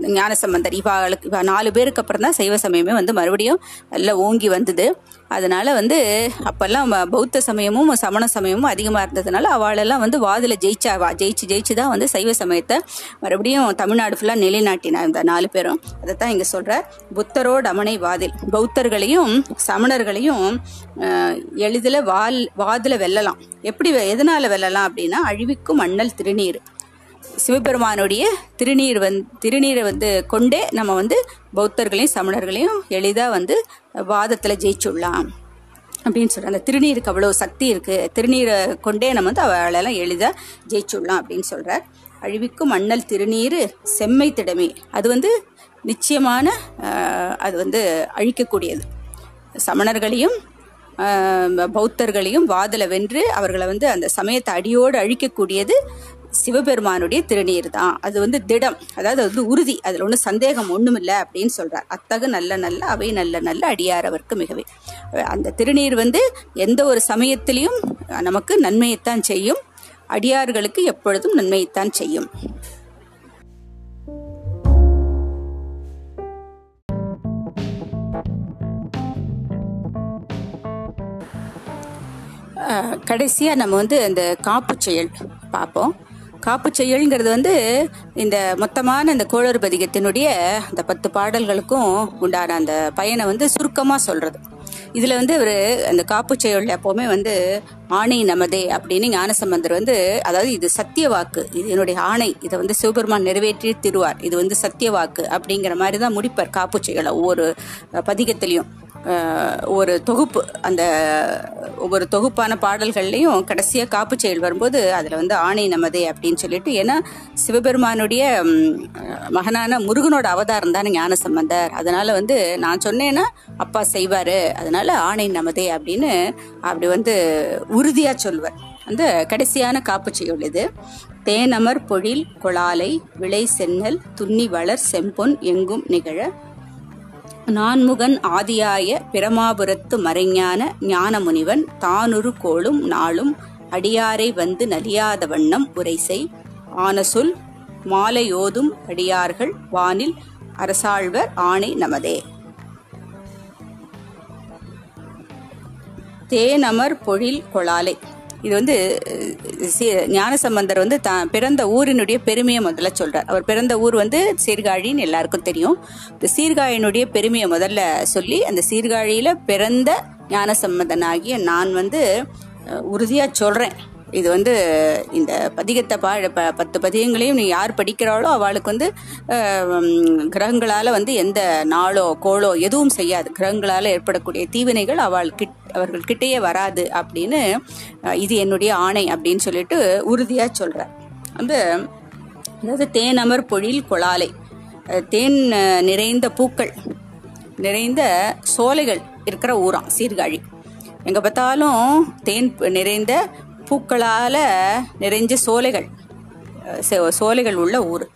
ஞானசம்பந்தர். இவாளுக்கு இவா நாலு பேருக்கு அப்புறம் தான் சைவ சமயமே வந்து மறுபடியும் நல்லா ஓங்கி வந்தது. அதனால வந்து அப்பெல்லாம் பௌத்த சமயமும் சமண சமயமும் அதிகமாக இருந்ததுனால அவளெல்லாம் வந்து வாதில் ஜெயிச்சா வா ஜெயிச்சு ஜெயிச்சு தான் வந்து சைவ சமயத்தை மறுபடியும் தமிழ்நாடு ஃபுல்லாக நிலைநாட்டினா இந்த நாலு பேரும். அதைத்தான் இங்கே சொல்கிற புத்தரோட அமனை வாதில். பௌத்தர்களையும் சமணர்களையும் எளிதில் வால் வாதில் வெல்லலாம். எப்படி வெ- வெல்லலாம் அப்படின்னா அழிவிக்கும் அண்ணல் திருநீர். சிவபெருமானுடைய திருநீர் வந் திருநீரை வந்து கொண்டே நம்ம வந்து பௌத்தர்களையும் சமணர்களையும் எளிதாக வந்து வாதத்தில் ஜெயிச்சுடலாம். அப்படின்னு சொல்கிறாங்க அந்த திருநீருக்கு அவ்வளோ சக்தி இருக்குது திருநீரை கொண்டே நம்ம வந்து அவளெல்லாம் எளிதாக ஜெயிச்சுடலாம் அப்படின்னு சொல்கிறார் அழிவிக்கும் மண்ணல் திருநீர் செம்மை திடமே. அது வந்து நிச்சயமான அது வந்து அழிக்கக்கூடியது. சமணர்களையும் பௌத்தர்களையும் வாதில் வென்று அவர்களை வந்து அந்த சமயத்தை அடியோடு அழிக்கக்கூடியது சிவபெருமானுடைய திருநீர் தான். அது வந்து திடம். அதாவது அது வந்து உறுதி. அதில் ஒன்றும் சந்தேகம் ஒன்றும் இல்லை அப்படின்னு சொல்கிறார் அத்தகு நல்ல நல்ல அவை நல்ல நல்ல அடியாரவர்க்கு மிகவே. அந்த திருநீர் வந்து எந்த ஒரு சமயத்திலையும் நமக்கு நன்மையைத்தான் செய்யும். அடியார்களுக்கு எப்பொழுதும் நன்மையைத்தான் செய்யும். கடைசியாக நம்ம வந்து அந்த காப்புச் செயல் பார்ப்போம். காப்பு செயல்ங்கிறது வந்து இந்த மொத்தமான இந்த கோளறு பதிகத்தினுடைய அந்த பத்து பாடல்களுக்கும் உண்டான அந்த பயனை வந்து சுருக்கமாக சொல்கிறது இதில் வந்து அவர் அந்த காப்புச் செயல் எப்போவுமே வந்து ஆணை நமதே அப்படின்னு ஞானசம்பந்தர் வந்து அதாவது இது சத்திய வாக்கு இது என்னுடைய ஆணை இதை வந்து சிவபெருமான் நிறைவேற்றி திருவார் இது வந்து சத்திய வாக்கு அப்படிங்கிற மாதிரி தான் முடிப்பார் காப்புச் செயலை ஒவ்வொரு பதிகத்திலையும். ஒரு தொகுப்பு அந்த ஒவ்வொரு தொகுப்பான பாடல்கள்லையும் கடைசியாக காப்பு செயல் வரும்போது அதில் வந்து ஆணை நமதே அப்படின்னு சொல்லிட்டு ஏன்னா சிவபெருமானுடைய மகனான முருகனோட அவதாரம் தான் ஞான சம்பந்தர் அதனால வந்து நான் சொன்னேன்னா அப்பா செய்வார் அதனால ஆணை நமதே அப்படின்னு அப்படி வந்து உறுதியாக சொல்வர். அந்த கடைசியான காப்பு செயல் இது. தேனமர் பொழில் கொளாலை விளை சென்னல் துண்ணி வளர் செம்பொன் எங்கும் நிகழ நான்முகன் ஆதியாய பிரமாபுரத்து மறைஞான ஞானமுனிவன் தானுரு கோளும் நாளும் அடியாரை வந்து நலியாத வண்ணம் உரைசை ஆனசொல் மாலையோதும் அடியார்கள் வானில் அரசாழ்வர் ஆணை நமதே. தேனமர் பொழில் கொளாலை. இது வந்து ஞானசம்பந்தர் வந்து தான் பிறந்த ஊரினுடைய பெருமையை முதல்ல சொல்றார். அவர் பிறந்த ஊர் வந்து சீர்காழின்னு எல்லாருக்கும் தெரியும். இந்த சீர்காழியினுடைய பெருமையை முதல்ல சொல்லி அந்த சீர்காழியில பிறந்த ஞானசம்பந்தனாகிய நான் வந்து உறுதியாக சொல்கிறேன் இது வந்து இந்த பதிகத்தை பா ப பத்து பதிகங்களையும் நீ யார் படிக்கிறாளோ அவளுக்கு வந்து கிரகங்களால் வந்து எந்த நாளோ கோளோ எதுவும் செய்யாது. கிரகங்களால் ஏற்படக்கூடிய தீவினைகள் அவள் கிட் அவர்கள் கிட்டேயே வராது அப்படின்னு இது என்னுடைய ஆணை அப்படின்னு சொல்லிட்டு உறுதியாக சொல்கிறார் அந்த அதாவது தேனமர் பொழில் கொளாலை தேன் நிறைந்த பூக்கள் நிறைந்த சோலைகள் இருக்கிற ஊராம் சீர்காழி. எங்கே பார்த்தாலும் தேன் நிறைந்த பூக்களால் நிறைஞ்ச சோலைகள் சோ- சோலைகள் உள்ள ஊர்.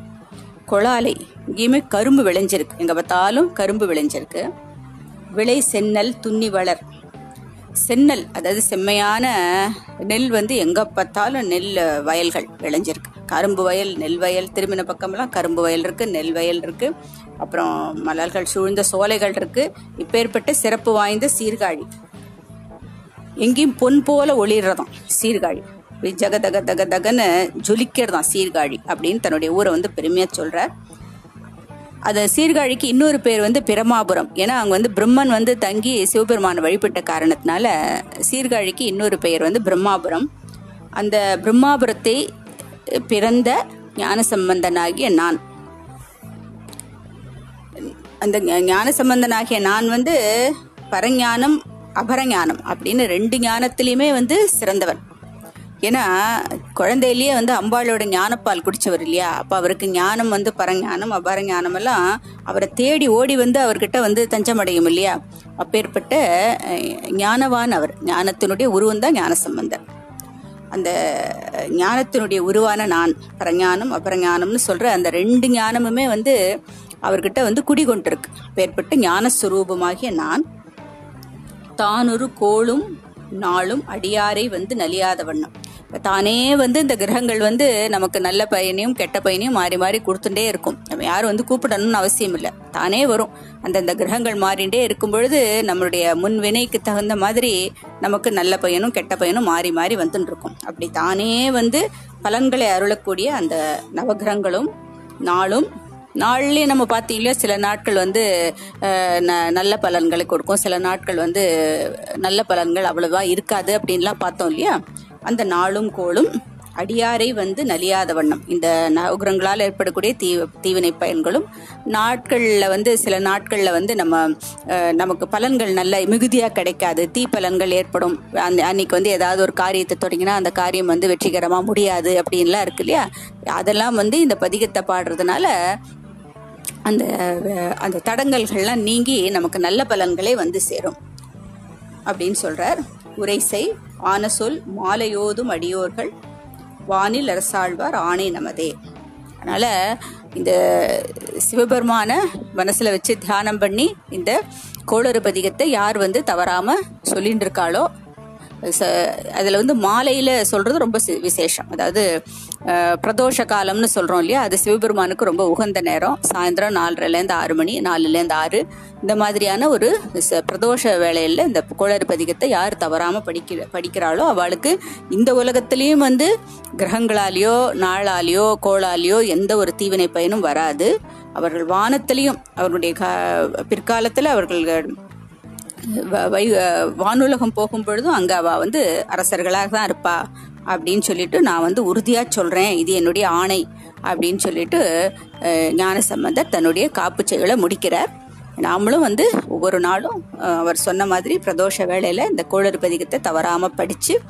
கொளாலை இங்கேயுமே கரும்பு விளைஞ்சிருக்கு. எங்கே பார்த்தாலும் கரும்பு விளைஞ்சிருக்கு. விளை சென்னல் துண்ணி வளர். சென்னல் அதாவது செம்மையான நெல் வந்து எங்கே பார்த்தாலும் நெல் வயல்கள் விளைஞ்சிருக்கு. கரும்பு வயல் நெல் வயல் திரும்பின பக்கம்லாம் கரும்பு வயல் இருக்குது நெல் வயல் இருக்குது அப்புறம் மலர்கள் சூழ்ந்த சோலைகள் இருக்குது இப்பேற்பட்ட சிறப்பு வாய்ந்த சீர்காழி. எங்கேயும் பொன் போல ஒளிர்றதாம் சீர்காழி. இப்படி ஜக தக தக தகன்னு ஜொலிக்கிறதாம் சீர்காழி அப்படின்னு தன்னுடைய ஊரை வந்து பெருமையா சொல்றார். அது சீர்காழிக்கு இன்னொரு பேர் வந்து பிரமாபுரம் ஏன்னா அங்க வந்து பிரம்மன் வந்து தங்கி சிவபெருமானை வழிபட்ட காரணத்தினால சீர்காழிக்கு இன்னொரு பெயர் வந்து பிரம்மாபுரம். அந்த பிரம்மாபுரத்தை பிறந்த ஞானசம்பந்தனாகிய நான். அந்த ஞானசம்பந்தனாகிய நான் வந்து பரஞானம் அபரஞானம் அப்படின்னு ரெண்டு ஞானத்திலையுமே வந்து சிறந்தவன் ஏன்னா குழந்தையிலேயே வந்து அம்பாளோட ஞானப்பால் குடிச்சவர் இல்லையா? அப்போ அவருக்கு ஞானம் வந்து பரஞானம் அபார ஞானம் எல்லாம் அவரை தேடி ஓடி வந்து அவர்கிட்ட வந்து தஞ்சமடையும் இல்லையா? அப்பேற்பட்ட ஞானவான் அவர். ஞானத்தினுடைய உருவம் தான் ஞான சம்பந்தர் அந்த ஞானத்தினுடைய உருவான நான் பரஞானம் அபரஞானம்னு சொல்ற அந்த ரெண்டு ஞானமுமே வந்து அவர்கிட்ட வந்து குடிகொண்டிருக்கு. அப்பேற்பட்ட ஞானஸ்வரூபமாகிய நான் தானொரு கோளும் நாளும் அடியாரை வந்து நலியாத வண்ணம். இப்போ தானே வந்து இந்த கிரகங்கள் வந்து நமக்கு நல்ல பயனையும் கெட்ட பயனையும் மாறி மாறி கொடுத்துட்டே இருக்கும். நம்ம யாரும் வந்து கூப்பிடணும்னு அவசியம் இல்லை. தானே வரும். அந்தந்த கிரகங்கள் மாறிண்டே இருக்கும் பொழுது நம்மளுடைய முன் வினைக்கு தகுந்த மாதிரி நமக்கு நல்ல பயனும் கெட்ட பயனும் மாறி மாறி வந்துட்டு இருக்கும் அப்படி தானே வந்து பலன்களை அருளக்கூடிய அந்த நவகிரகங்களும் நாளும் நாள்லயே நம்ம பார்த்தீங்களா சில நாட்கள் வந்து ந- நல்ல பலன்களை கொடுக்கும். சில நாட்கள் வந்து நல்ல பலன்கள் அவ்வளவா இருக்காது அப்படின்லாம் பார்த்தோம் இல்லையா? அந்த நாளும் கோளும் அடியாரை வந்து நலியாத வண்ணம். இந்த நவகிரகங்களால் ஏற்படக்கூடிய தீ தீவினை பயன்களும் நாட்களில் வந்து சில நாட்களில் வந்து நம்ம நமக்கு பலன்கள் நல்ல மிகுதியாக கிடைக்காது. தீ பலன்கள் ஏற்படும். அந்த அன்னைக்கு வந்து ஏதாவது ஒரு காரியத்தை தொடங்கினா அந்த காரியம் வந்து வெற்றிகரமாக முடியாது அப்படின்லாம் இருக்கு இல்லையா? அதெல்லாம் வந்து இந்த பதிகத்தை பாடுறதுனால அந்த அந்த தடங்கல்கள்லாம் நீங்கி நமக்கு நல்ல பலன்களே வந்து சேரும். அப்படின்னு சொல்கிறார் உரைசை ஆன சொல் மாலையோதும் அடியோர்கள் வானில் அரசாழ்வார் ஆணை நமதே. அதனால் இந்த சிவபெருமான மனசில் வச்சு தியானம் பண்ணி இந்த கோளறு பதிகத்தை யார் வந்து தவறாமல் சொல்லின்னு இருக்காளோ அதில் வந்து மாலையில் சொல்கிறது ரொம்ப விசேஷம். அதாவது பிரதோஷ காலம்னு சொல்கிறோம் இல்லையா? அது சிவபெருமானுக்கு ரொம்ப உகந்த நேரம். சாயந்தரம் நாலரைலேருந்து ஆறு மணி நாலுலேருந்து ஆறு. இந்த மாதிரியான ஒரு ச- பிரதோஷ வேலையில் இந்த கோளறு பதிகத்தை யார் தவறாமல் படிக்க படிக்கிறாளோ அவளுக்கு இந்த உலகத்திலயும் வந்து கிரகங்களாலேயோ நாளாலேயோ கோளாலேயோ எந்த ஒரு தீவினை பயனும் வராது. அவர்கள் வானத்திலையும் அவர்களுடைய க- பிற்காலத்தில் அவர்கள் வ- வை- வானுலகம் போகும் பொழுதும் அங்க அவ வந்து அரசர்களாக தான் இருப்பா அப்படின்னு சொல்லிட்டு நான் வந்து உறுதியா சொல்றேன். இது என்னுடைய ஆணை அப்படின்னு சொல்லிட்டு ஞான ஞானசம்பந்தர் தன்னுடைய காப்பு செயலை முடிக்கிறார். நாமளும் வந்து ஒவ்வொரு நாளும் அவர் சொன்ன மாதிரி பிரதோஷ வேளையில இந்த கோளறு பதிகத்தை தவறாம படிச்சு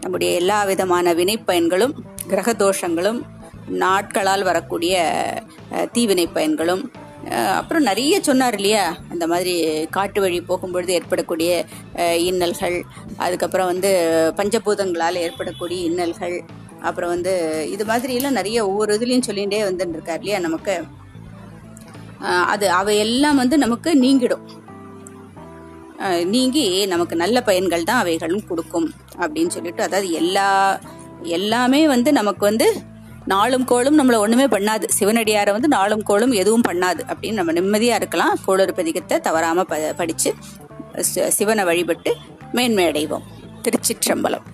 நம்முடைய எல்லா விதமான வினைப்பயன்களும் கிரக தோஷங்களும் நாட்களால் வரக்கூடிய தீவினை பயன்களும் அப்புறம் நிறைய சொன்னார் இல்லையா? அந்த மாதிரி காட்டு வழி போகும்பொழுது ஏற்படக்கூடிய இன்னல்கள் அதுக்கப்புறம் வந்து பஞ்சபூதங்களால் ஏற்படக்கூடிய இன்னல்கள் அப்புறம் வந்து இது மாதிரியெல்லாம் நிறைய ஒவ்வொரு இதுலேயும் சொல்லிகிட்டே வந்துருக்கார் இருக்கார் இல்லையா நமக்கு? அது அவையெல்லாம் வந்து நமக்கு நீங்கிடும். நீங்கி நமக்கு நல்ல பயன்கள் தான் அவைகளும் கொடுக்கும் அப்படின்னு சொல்லிட்டு அதாவது எல்லா எல்லாமே வந்து நமக்கு வந்து நாளும் கோளும் நம்மளை ஒண்ணுமே பண்ணாது. சிவனடியாரை வந்து நாளும் கோளும் எதுவும் பண்ணாது. அப்படின்னு நம்ம நிம்மதியா இருக்கலாம். கோளறு பதிகத்தை தவறாம ப படிச்சு சிவனை வழிபட்டு மேன்மை அடைவோம் திருச்சிற்றம்பலம்.